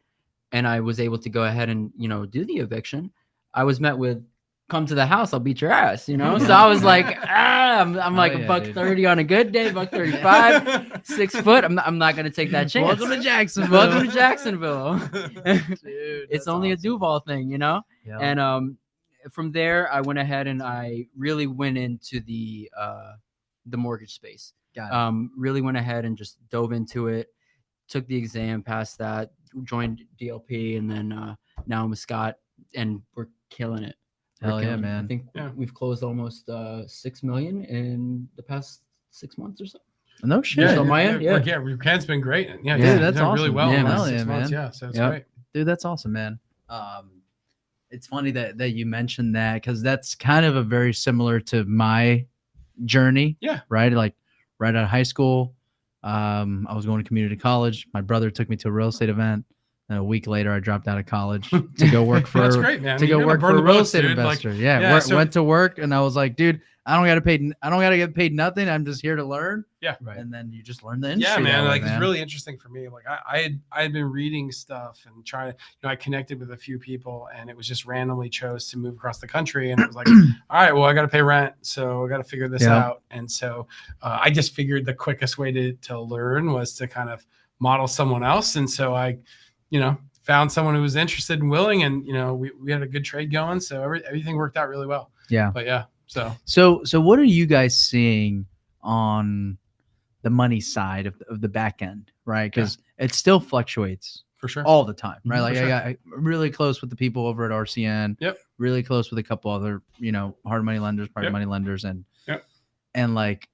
and i was able to go ahead and you know do the eviction i was met with come to the house i'll beat your ass you know so i was like ah i'm, I'm Oh, like yeah, buck dude. 30 on a good day buck 35 six foot i'm not, I'm not gonna take that chance Welcome to Jacksonville. welcome to jacksonville Dude, it's that's only a awesome. duval thing you know Yeah. and um from there i went ahead and i really went into the uh the mortgage space Got it. um, really went ahead and just dove into it, took the exam, passed that, joined DLP, and then uh, now I'm with Scott, and we're killing it. We're Hell yeah, killing it. man. I think Yeah. we've closed almost uh, six million in the past six months or so. no shit. Yeah, so my end, yeah, yeah. yeah, Rakan's been great. Yeah, Dude, yeah, that's done really well. Yeah, in the man. last six yeah, months. man. Yeah, so it's Yep. great. dude that's awesome man um it's funny that that you mentioned that because that's kind of a very similar to my journey Yeah. right like right out of high school um i was going to community college. My brother took me to a real estate event a week later i dropped out of college to go work for That's great, man. to You go work for a the real boats, estate dude. Like, investor yeah, yeah, work- so- went to work and i was like dude i don't gotta pay i don't gotta get paid nothing i'm just here to learn Yeah. right and then you just learn the yeah, industry man. that way, Like it's really interesting for me. Like I, I had I had been reading stuff and trying to, you know, I connected with a few people and it was just randomly chose to move across the country and it was like, all right, well, I got to pay rent, so I got to figure this Yeah. out. And so uh, I just figured the quickest way to to learn was to kind of model someone else. And so I, you know, found someone who was interested and willing, and you know, we we had a good trade going, so every, everything worked out really well. yeah But yeah, so So, so what are you guys seeing on the money side of the, of the back end, right? Because it still fluctuates for sure. all the time, right? Mhm, Like for I got really close with the people over at RCN. Yep. Really close with a couple other, you know, hard money lenders, private Yep. money lenders, and Yep. and like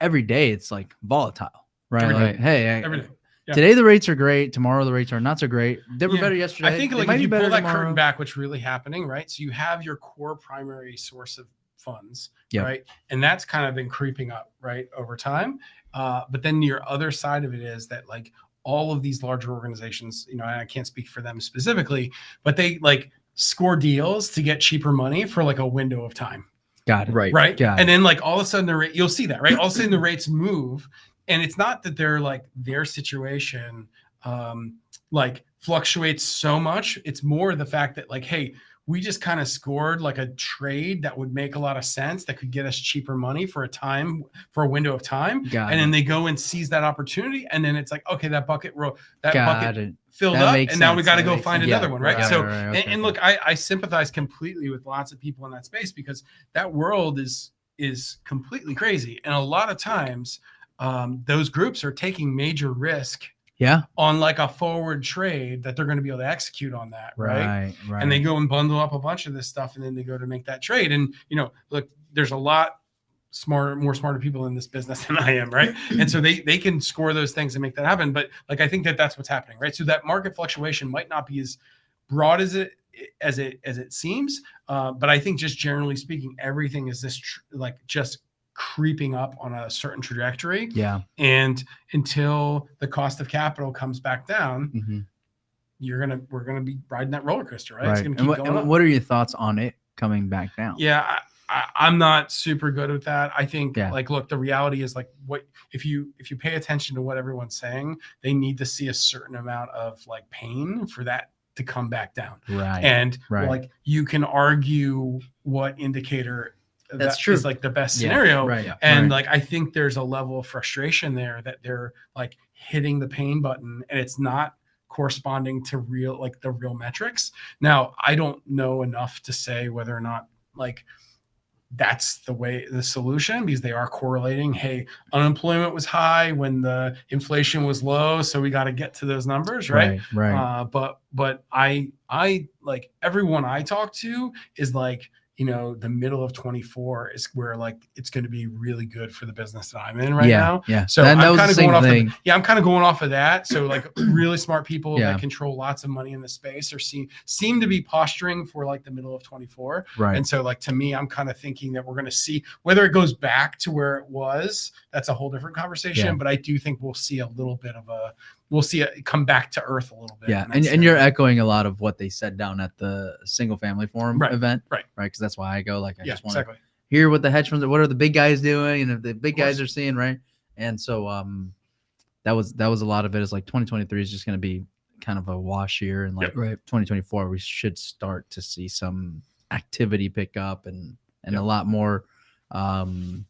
every day it's like volatile, right? Every like, hey, I- Every day. Yeah. today the rates are great, tomorrow the rates are not so great. They were Yeah. better yesterday. I think they like might if be you better pull that tomorrow. curtain back, what's really happening, right? So you have your core primary source of funds, Yep. right? And that's kind of been creeping up, right, over time. Uh, but then your other side of it is that like all of these larger organizations, you know, and I can't speak for them specifically, but they like score deals to get cheaper money for like a window of time Got it. Right. right? Got and then like all of a sudden the rate you'll see that, right? All of a sudden the rates move, and it's not that they're like their situation um like fluctuates so much. It's more the fact that like, hey, we just kind of scored like a trade that would make a lot of sense that could get us cheaper money for a time for a window of time. Got And it. then they go and seize that opportunity, and then it's like, okay, that bucket row, that Got bucket it. filled That up, and now we got to go find sense. another Yeah, one, right? right, so right, and, okay. and look, I, I sympathize completely with lots of people in that space because that world is is completely crazy, and a lot of times um, those groups are taking major risk yeah. on like a forward trade that they're going to be able to execute on that, right? Right. Right. And they go and bundle up a bunch of this stuff, and then they go to make that trade. And you know, look, there's a lot smarter, more smarter people in this business than I am, right? and so they they can score those things and make that happen. But like I think that that's what's happening, right? So that market fluctuation might not be as broad as it as it as it seems, uh, but I think just generally speaking, everything is this tr- like just creeping up on a certain trajectory yeah. and until the cost of capital comes back down Mhm. you're gonna we're gonna be riding that roller coaster right, Right. it's gonna And what, going and what are your thoughts on it coming back down? yeah I, i'm not super good with that i think Yeah. like look the reality is like what if you if you pay attention to what everyone's saying they need to see a certain amount of like pain for that to come back down. Right. And right. like you can argue what indicator That's that true. is like the best Yeah, scenario. right. And right. like I think there's a level of frustration there that they're like hitting the pain button and it's not corresponding to real like the real metrics. Now, I don't know enough to say whether or not like that's the way the solution because they are correlating hey unemployment was high when the inflation was low so we got to get to those numbers right, Right. Right. uh, but but i i like everyone i talk to is like you know the middle of 24 is where like it's going to be really good for the business that i'm in right yeah. now Yeah. So that, that I'm kinda same going off thing. yeah i'm kind of going off of that so like really smart people Yeah. that control lots of money in the space or seem seem to be posturing for like the middle of 24 right. and so, like to me, I'm kind of thinking that we're going to see whether it goes back to where it was. That's a whole different conversation. Yeah. But I do think we'll see a little bit of a, we'll see it come back to earth a little bit. yeah. in And, and you're echoing a lot of what they said down at the single family forum Right, event. right. Right. Because that's why I go. Like, I yeah, just want to exactly. hear what the hedge funds what are the big guys doing and if the big guys are seeing right and so um that was that was a lot of it is like 2023 is just going to be kind of a wash year and like Yep. Right. 2024 we should start to see some activity pick up and and Yep. a lot more um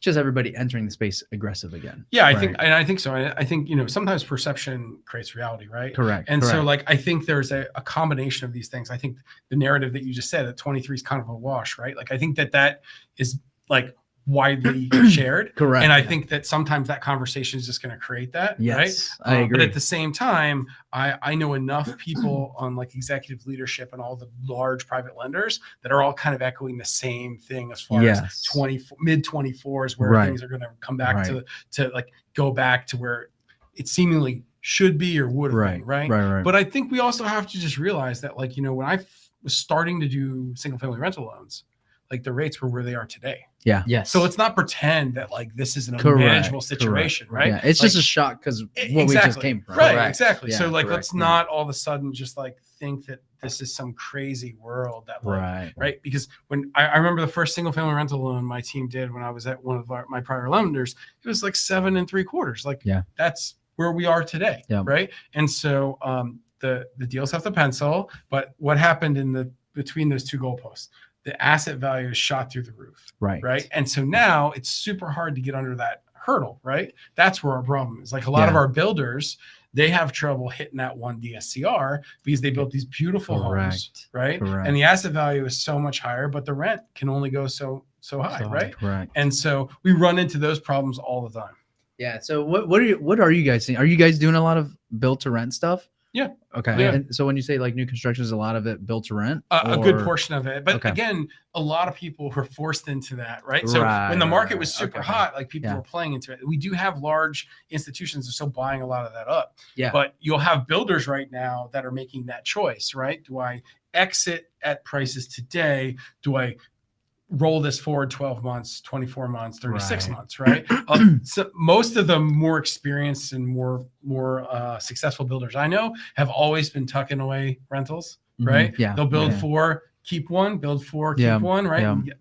just everybody entering the space aggressive again Yeah, I think, and I think so. I, I think you know sometimes perception creates reality, right? correct And so, like, I think there's a, a combination of these things. I think the narrative that you just said that 23 is kind of a wash, right? Like, I think that that is like widely shared. correct And I yeah. think that sometimes that conversation is just going to create that, right? yes i Uh, agree But at the same time, I, I know enough people on like executive leadership and all the large private lenders that are all kind of echoing the same thing as far as 20 mid 24s where Right. things are going to come back to to like go back to where it seemingly should be or would have right been, right? right right But I think we also have to just realize that like you know when I was starting to do single family rental loans, like the rates were where they are today. Yeah. Yes. So let's not pretend that like this is an Correct, unmanageable correct, situation, right? yeah it's Like, just a shock because what E- we just came from Right, Correct. exactly. so like correct, let's yeah. not all of a sudden just like think that this is some crazy world that like right right because when I, I remember the first single family rental loan my team did when I was at one of our, my prior lenders, it was like seven and three quarters. Like Yeah. that's where we are today. Yeah. Right. And so um the the deals have to pencil, but what happened in the between those two goalposts? The asset value is shot through the roof right right? And so now it's super hard to get under that hurdle, right? That's where our problem is. Like a lot of our builders, they have trouble hitting that one DSCR because they built these beautiful homes, right? Correct. And the asset value is so much higher, but the rent can only go so so high, So high. right? correct And so we run into those problems all the time. Yeah. So what what are you what are you guys seeing? Are you guys doing a lot of built to rent stuff? Yeah. Okay. Yeah. And so when you say like new construction is a lot of it built to rent? A, a good portion of it, but Okay. again, a lot of people were forced into that, right? So Right, when the market was super Okay. hot, like people Yeah. were playing into it. We do have large institutions that are still buying a lot of that up. Yeah. But you'll have builders right now that are making that choice, right? Do I exit at prices today? Do I roll this forward 12 months, 24 months, 36 Right. months, right? Uh, so most of the more experienced and more more uh, successful builders I know have always been tucking away rentals, Mhm. right? Yeah. They'll build yeah. four, keep one, build four, keep Yeah, one, right? yeah.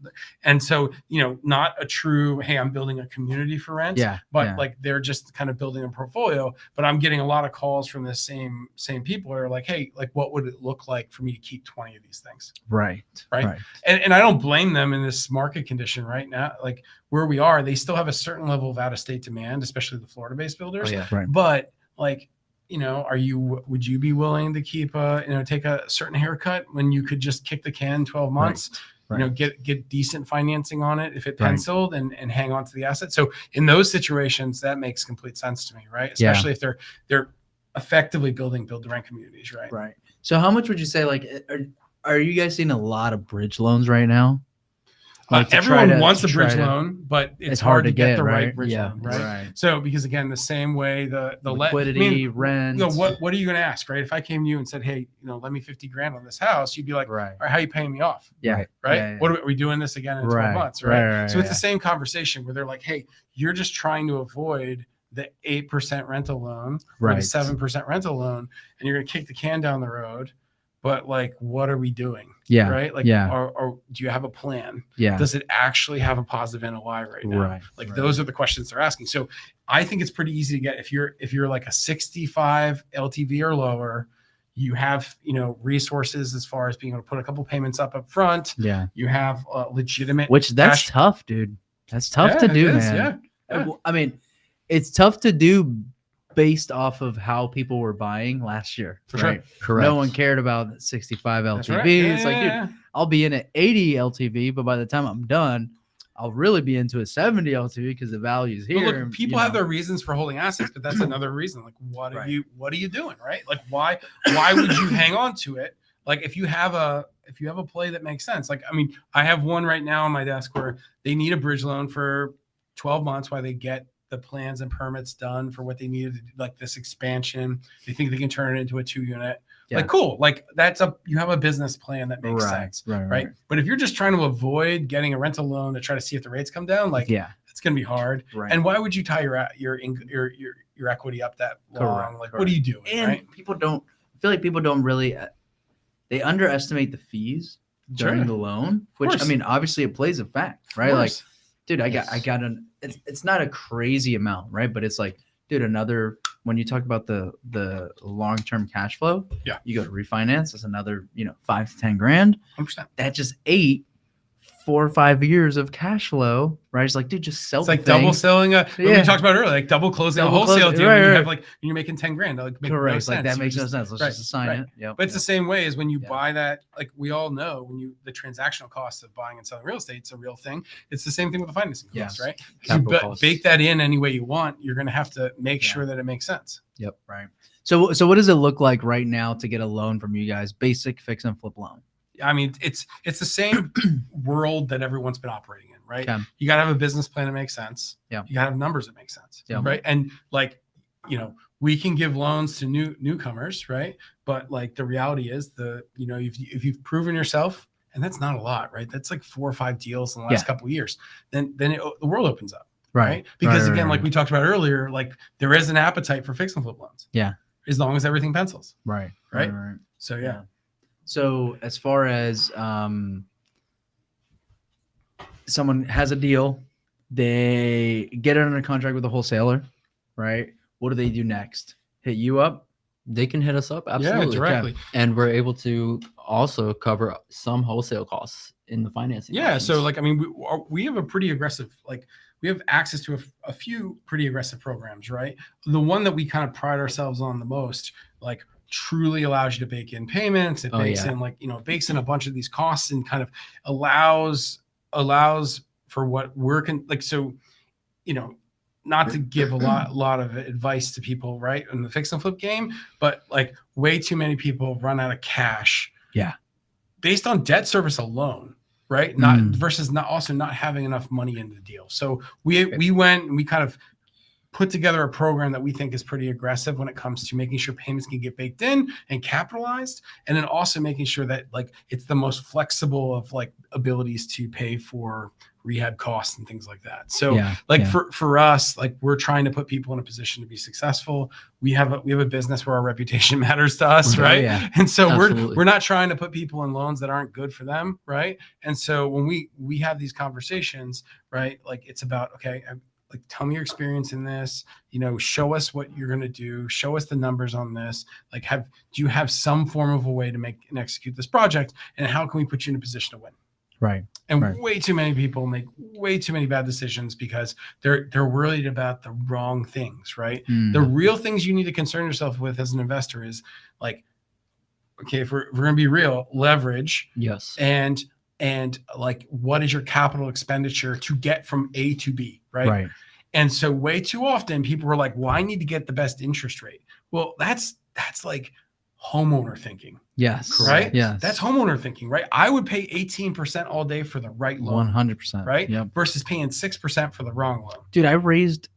And so, you know, not a true, hey, I'm building a community for rent Yeah. but yeah. like they're just kind of building a portfolio but i'm getting a lot of calls from the same same people who are like hey like what would it look like for me to keep 20 of these things right. right? Right. and, and i don't blame them in this market condition right now like where we are they still have a certain level of out of state demand especially the florida based Oh, builders yeah. Right. but like you know are you would you be willing to keep a you know take a certain haircut when you could just kick the can 12 months you know get get decent financing on it if it Right. penciled and and hang on to the asset so in those situations that makes complete sense to me right Yeah. especially if they're they're effectively building build to rent communities right Right. So how much would you say like eh, are, are you guys seeing a lot of bridge loans right now? Uh, Like, to everyone to- wants to a bridge to- loan but it's, hard, to get, the right, right? bridge Yeah. loan right? Right. so because again the same way the the le- I Liquidity, mean, rent. you know what what are you going to ask right if i came to you and said hey you know let me 50 grand on this house you'd be like right. all right how are you paying me off Yeah. Right. right Yeah, yeah. what are we, are we doing this again in 12 Right, months right, right, right, so it's yeah. the same conversation where they're like hey you're just trying to avoid the 8% rental loan or the Right. 7% rental loan and you're going to kick the can down the road but like what are we doing Yeah. right like yeah. or, or do you have a plan Yeah. does it actually have a positive NOI right now Right. like right. those are the questions they're asking so i think it's pretty easy to get if you're if you're like a 65 ltv or lower you have you know resources as far as being able to put a couple payments up up front. Yeah. You have uh, legitimate. Which that's cash- tough, dude. That's tough Yeah, to do, is. Yeah. Yeah. I mean, it's tough to do based off of how people were buying last year. For sure. right? Correct. No one cared about 65 LTV. That's right. Yeah, it's like, yeah, dude, yeah. I'll be in at 80 LTV, but by the time I'm done, I'll really be into a 70 LTV because the value's here. But look, people you have know. their reasons for holding assets, but that's another reason. Like, what are Right. you what are you doing, right? Like, why why would you hang on to it? Like, if you have a if you have a play that makes sense. Like, I mean, I have one right now on my desk where they need a bridge loan for 12 months while they get the plans and permits done for what they needed to do, like this expansion. They think they can turn it into a two unit. Yeah. Like, cool. Like, that's a you have a business plan that makes right, sense. right, Right. But if you're just trying to avoid getting a rental loan to try to see if the rates come down, like yeah, it's going to be hard. right. And why would you tie your your your your, your equity up that long? Correct, like, what are you doing? and right? people don't I feel like people don't really uh, they underestimate the fees during Sure. the loan, which I mean, obviously it plays a fact, right? Like, dude, I got I got an it's, it's not a crazy amount, right? But it's like, dude, another when you talk about the the long term cash flow, Yeah. you go to refinance, it's another, you know, five to ten grand. 100%. That just ate four or five years of cash flow, right? It's like, dude, just sell It's the like double thing. selling a. what Yeah. We talked about earlier, like double closing Double a wholesale closing- deal. right, when you right. have like you're making ten grand. Like make Correct. No like that makes just- no sense. Let's right, just assign right. it. Yep. But it's the same way as when you Yeah. buy that. Like we all know, when you the transactional cost of buying and selling real estate is a real thing. It's the same thing with the financing Yes. cost, right? 'Cause You Capital ba- costs. bake that in any way you want. You're going to have to make Yeah. sure that it makes sense. Yep. Right. So so what does it look like right now to get a loan from you guys? Basic fix and flip loan. I mean, it's it's the same world that everyone's been operating in, right? You got to have a business plan that makes sense. Yeah. You got to have numbers that make sense. Yeah. Right. And like, you know, we can give loans to new newcomers, right? But like the reality is the, you know, if if you've proven yourself, and that's not a lot, right? That's like four or five deals in the last Yeah. couple of years. Then then it, the world opens up, right? Because Right, right, again, like right. we talked about earlier, like there is an appetite for fix and flip loans. Yeah. As long as everything pencils. Right. Right? right. So yeah. So as far as um someone has a deal, they get it under contract with a wholesaler, right? What do they do next? Hit you up? They can hit us up absolutely Yeah, absolutely, directly. and we're able to also cover some wholesale costs in the financing. Yeah. So like, I mean, we, are- we have a pretty aggressive, like we have access to a, f- a few pretty aggressive programs, right? The one that we kind of pride ourselves on the most, like truly allows you to bake in payments. It Oh, bakes yeah. in like, you know, bakes in a bunch of these costs and kind of allows, allows for what we're con- like, so, you know, not to give a lot, lot of advice to people, right? In the fix and flip game, but like way too many people run out of cash. Yeah. Based on debt service alone, right? Not Mm. versus not also not having enough money in the deal. So we we went and we kind of put together a program that we think is pretty aggressive when it comes to making sure payments can get baked in and capitalized and then also making sure that like it's the most flexible of like abilities to pay for rehab costs and things like that so yeah. like yeah. for for us like we're trying to put people in a position to be successful we have a we have a business where our reputation matters to us right yeah. and so we're we're not trying to put people in loans that aren't good for them right and so when we we have these conversations right like it's about okay like tell me your experience in this you know show us what you're going to do show us the numbers on this like have do you have some form of a way to make and execute this project and how can we put you in a position to win right. and Right. way too many people make way too many bad decisions because they're they're worried about the wrong things right Mm. the real things you need to concern yourself with as an investor is like okay if we're, if we're going to be real leverage yes, and and like what is your capital expenditure to get from a to b right, right. and so way too often people were like well i need to get the best interest rate well that's that's like homeowner thinking Yes. right Yes. that's homeowner thinking right i would pay 18% all day for the right loan one hundred percent. right? Yep. versus paying 6% for the wrong loan Dude, I raised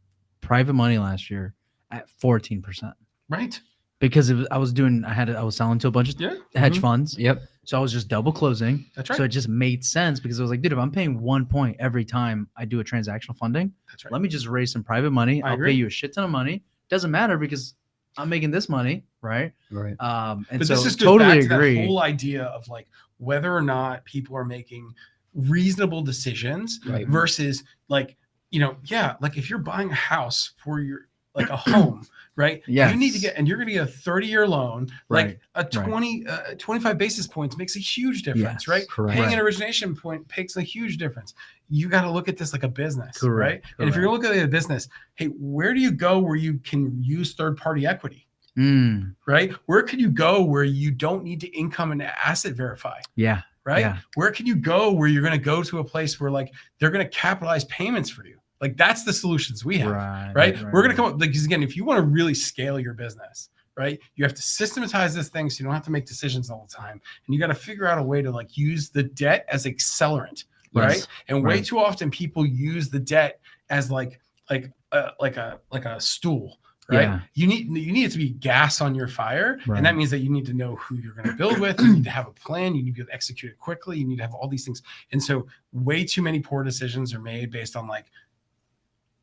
private money last year at fourteen percent right because it was, I was doing. I had. I was selling to a bunch of yeah hedge Mhm. funds. yep, So I was just double closing. that's right So it just made sense because I was like, dude, if I'm paying one point every time I do a transactional funding, that's right let me just raise some private money. I I'll agree. pay you a shit ton of money. Doesn't matter because I'm making this money, right? right. Um, and but so this is totally back to agree. that whole idea of like whether or not people are making reasonable decisions Right. versus like you know yeah like if you're buying a house for your like a home, right? Yeah. You need to get, and you're going to get a 30 year loan. Like a right. 20, uh, 25 basis points makes a huge difference, Yes, right? correct. Paying Right. an origination point makes a huge difference. You got to look at this like a business, right? Correct, And if you're looking at a business, hey, where do you go where you can use third party equity? Mm, Right? Where can you go where you don't need to income and asset verify? yeah. right? Yeah. Where can you go where you're going to go to a place where like they're going to capitalize payments for you? Like that's the solutions we have, right? Right. We're going to come up like 'cause again, if you want to really scale your business, right? You have to systematize this thing so you don't have to make decisions all the time, and you got to figure out a way to like use the debt as accelerant, right? Yes. And way Right. too often people use the debt as like like uh, like a like a stool. Right. Yeah. You need you need it to be gas on your fire. Right. And that means that you need to know who you're going to build with. You need to have a plan. You need to be able to execute it quickly. You need to have all these things. And so way too many poor decisions are made based on like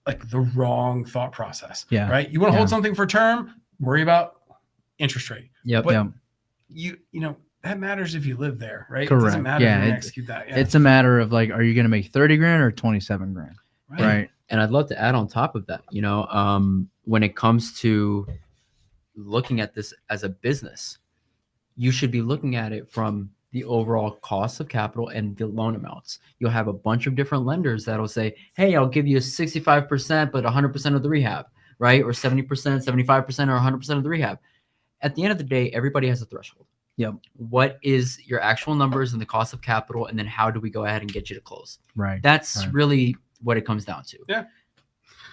like the wrong thought process. Yeah. Right. You want to Yeah. hold something for term, worry about interest rate. Yep. But Yeah. you you know that matters if you live there, right? It Correct. doesn't matter Yeah, if you it- execute that. Yeah. It's a matter of like, are you going to make 30 grand or 27 grand? Right. and I'd love to add on top of that, you know, um, when it comes to looking at this as a business, you should be looking at it from the overall cost of capital and the loan amounts. You'll have a bunch of different lenders that'll say, "Hey, I'll give you 65%, but 100% of the rehab, right? Or 70%, 75%, or 100% of the rehab." At the end of the day, everybody has a threshold. Yep. What is your actual numbers and the cost of capital, and then how do we go ahead and get you to close? Right. That's Right. really what it comes down to. Yeah.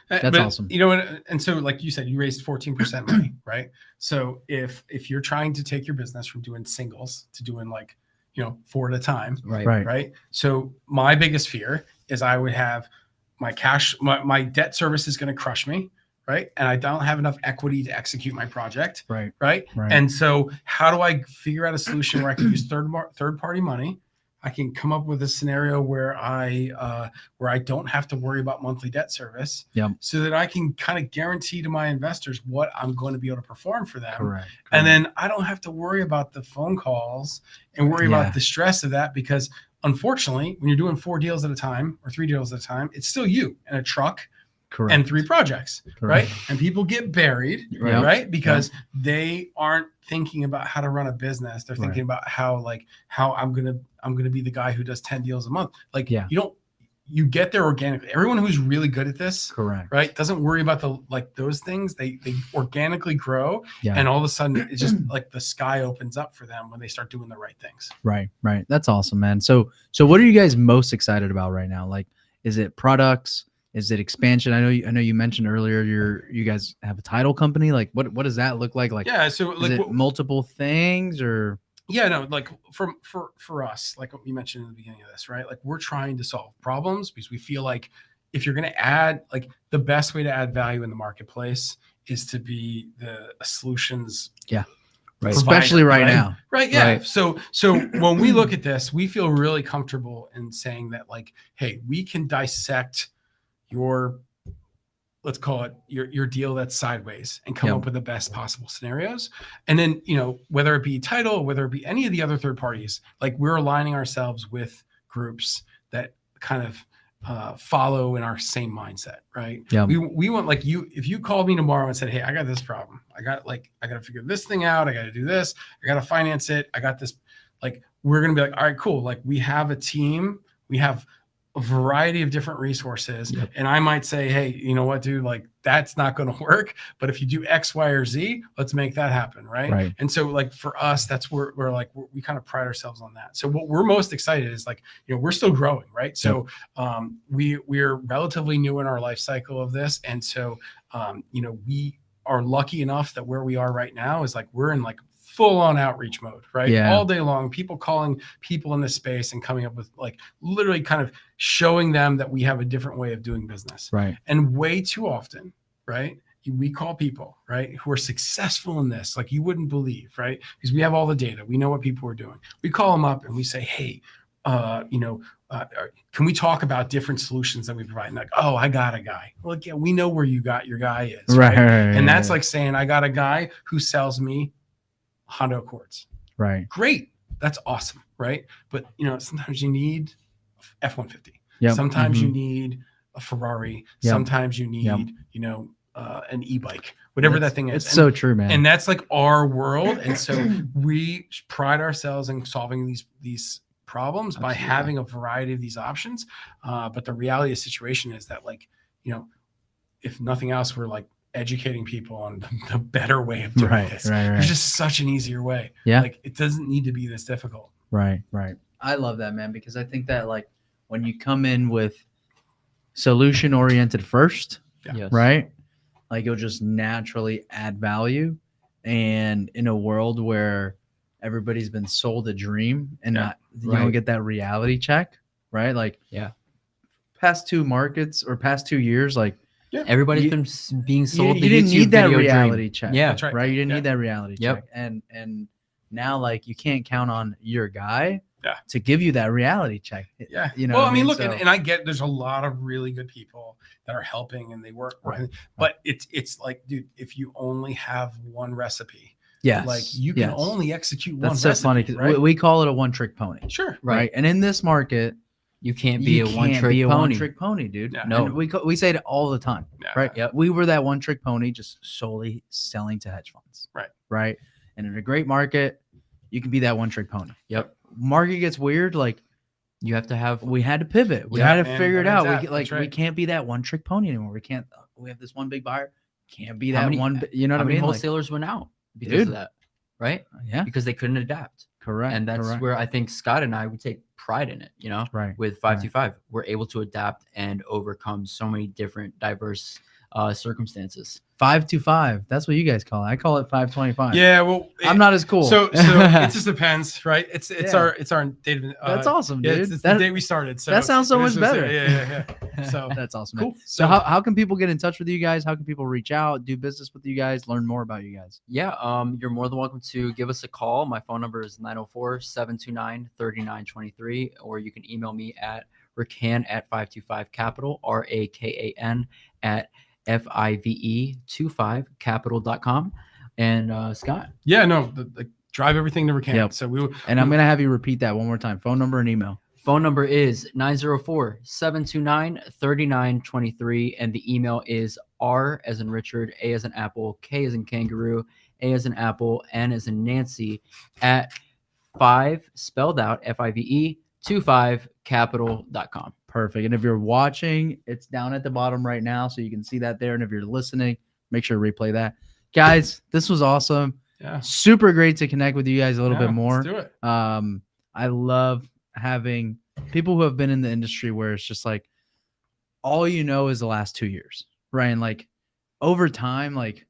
That's but, awesome. You know, and, and so like you said, you raised 14% money, right? So if if you're trying to take your business from doing singles to doing like, you know, four at a time, Right. Right. right? So my biggest fear is I would have my cash, my, my debt service is going to crush me, right? And I don't have enough equity to execute my project, Right. right? Right. And so how do I figure out a solution where I can use third third party money? I can come up with a scenario where I uh, where I don't have to worry about monthly debt service, Yep. so that I can kind of guarantee to my investors what I'm going to be able to perform for them, Correct. and then I don't have to worry about the phone calls and worry Yeah. about the stress of that because unfortunately, when you're doing four deals at a time or three deals at a time, it's still you and a truck correct. and three projects, Correct. right? And people get buried, Right. right? Because they aren't thinking about how to run a business. They're thinking about how like how I'm gonna I'm gonna be the guy who does 10 deals a month. Like Yeah. you don't you get there organically. Everyone who's really good at this, Correct. right, doesn't worry about the like those things. They they organically grow Yeah. and all of a sudden it's just like the sky opens up for them when they start doing the right things. Right, right. That's awesome, man. So, so what are you guys most excited about right now? Like, is it products? Is it expansion? I know, you, I know you mentioned earlier you're you guys have a title company. Like, what what does that look like? Like, Yeah, so like what- multiple things or? yeah no like from for for us like what you mentioned in the beginning of this right like we're trying to solve problems because we feel like if you're going to add like the best way to add value in the marketplace is to be the solutions yeah Right. provider, Especially right, right? now. right yeah Right. so so when we look at this we feel really comfortable in saying that like hey we can dissect your let's call it your your deal that's sideways and come Yep. up with the best possible scenarios. And then you know whether it be title whether it be any of the other third parties like we're aligning ourselves with groups that kind of uh, follow in our same mindset right? Yeah. we, we want like you if you called me tomorrow and said hey i got this problem. I got like i got to figure this thing out. I got to do this. I got to finance it. I got this like we're gonna be like all right cool. Like we have a team. We have a variety of different resources Yep. and i might say hey you know what dude? Like that's not going to work but if you do x y or z let's make that happen right, Right. and so like for us that's where we're like we're, we kind of pride ourselves on that. So what we're most excited is like you know we're still growing right? So um we we're relatively new in our life cycle of this and so um you know we are lucky enough that where we are right now is like we're in like full on outreach mode right Yeah. all day long people calling people in the space and coming up with like literally kind of showing them that we have a different way of doing business Right. and way too often, right? We call people, right, who are successful in this, like you wouldn't believe, right? Because we have all the data, we know what people are doing. We call them up and we say, hey, uh, you know, uh, uh, can we talk about different solutions that we provide? And like, oh, I got a guy. Well, yeah, we know where you got your guy is, Right. And that's like saying, I got a guy who sells me Honda Accords. right. Great, that's awesome, right? But you know, sometimes you need F one fifty. Sometimes you Mhm. need a Ferrari. Yep. Sometimes you need, Yep. you know, uh, an e-bike, whatever It's- that thing is. It's And- so true, man. and that's like our world and so we pride ourselves in solving these these problems by having a variety of these options uh, but the reality of the situation is that like you know if nothing else we're like educating people on the, the better way of doing right, this right, right. there's just such an easier way Yeah. like it doesn't need to be this difficult Right, right. I love that, man, because I think that like when you come in with solution oriented first, Yeah. Yes. right? Like you'll just naturally add value. And in a world where everybody's been sold a dream and Yeah. not you don't get that reality check, right? Like Yeah. past two markets or past two years, like Everybody's You- been being sold. you the didn't YouTube need that video dream. reality check. Yeah. That's right. right? You didn't Yeah. need that reality Yep. check. And and now like you can't count on your guy Yeah. to give you that reality check. yeah You know well i I mean mean? look and, So- and i get there's a lot of really good people that are helping and they work Right. but it's it's like dude if you only have one recipe yeah, like you can yes. only execute one That's so recipe, funny 'cause right? we, we call it a one trick pony. sure Right. Right. And in this market, You can't be you a one can't trick be a pony. one trick pony, dude. Yeah. No, No. we co- we say it all the time, Yeah. right? Yep. We were that one trick pony, just solely selling to hedge funds, Right. Right. And in a great market, you can be that one trick pony. Yep. Market gets weird, like You have to have. we had to pivot. We Yeah, had to man, figure it gotta out. We like that's we right. can't be that one trick pony anymore. We can't. We have this one big buyer. Can't be that many- one. You know what I many mean? Like, wholesalers went out because Dude. of that, right? yeah. Because they couldn't adapt, Correct. and that's correct. where I think Scott and I we take pride in it. You know, right. with five two five, we're able to adapt and overcome so many different diverse uh, circumstances. Five two five. That's what you guys call it. I call it five twenty five. Yeah, well, I'm not as cool. So, so it just depends, right? It's it's Yeah. our it's our date. Of, uh, That's awesome, Yeah, dude. it's, it's That- the day we started. So that sounds so much is better. Yeah, yeah, yeah. So That's awesome. man. cool. So, how, how can people get in touch with you guys? How can people reach out, do business with you guys, learn more about you guys? Yeah, um, you're more than welcome to give us a call. My phone number is 904 729 3923, or you can email me at rakan at 525 capital, R A K A N, at F I V E 25 capital.com. And uh, Scott, yeah, no, the, the, drive everything to Rakan. Yep. So we And I'm gonna have you repeat that one more time. Phone number and email. phone number is 904 729 3923, and the email is R as in Richard, A as in Apple, K as in kangaroo, A as in Apple, N as in Nancy at five spelled out F I V E two 25 capital.com. Perfect. And if you're watching, it's down at the bottom right now, so you can see that there. And if you're listening, make sure to replay that. Guys, this was awesome. yeah, Super great to connect with you guys a little yeah, bit more. Let's do it. um i love having people who have been in the industry where it's just like all you know is the last two years right and like over time like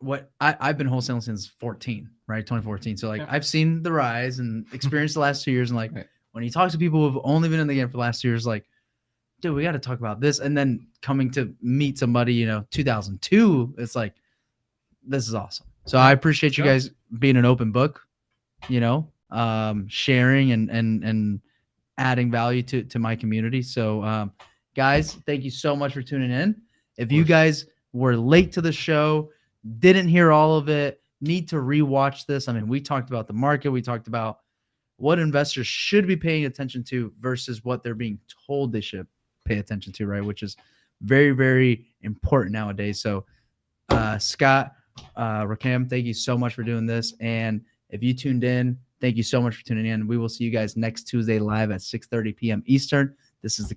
what I, i've been wholesaling since 14 right 2014 so like Yeah. i've seen the rise and experienced the last two years and like Right. When you talk to people who've only been in the game for the last two years like dude we got to talk about this. And then coming to meet somebody you know 2002 it's like this is awesome. So i appreciate you guys being an open book you know um sharing and and and adding value to to my community. So um guys thank you so much for tuning in. If you guys were late to the show didn't hear all of it need to rewatch this. I mean we talked about the market we talked about what investors should be paying attention to versus what they're being told they should pay attention to right which is very very important nowadays so uh scott uh rakan thank you so much for doing this and if you tuned in, thank you so much for tuning in. We will see you guys next Tuesday live at 6:30 p.m. Eastern. This is the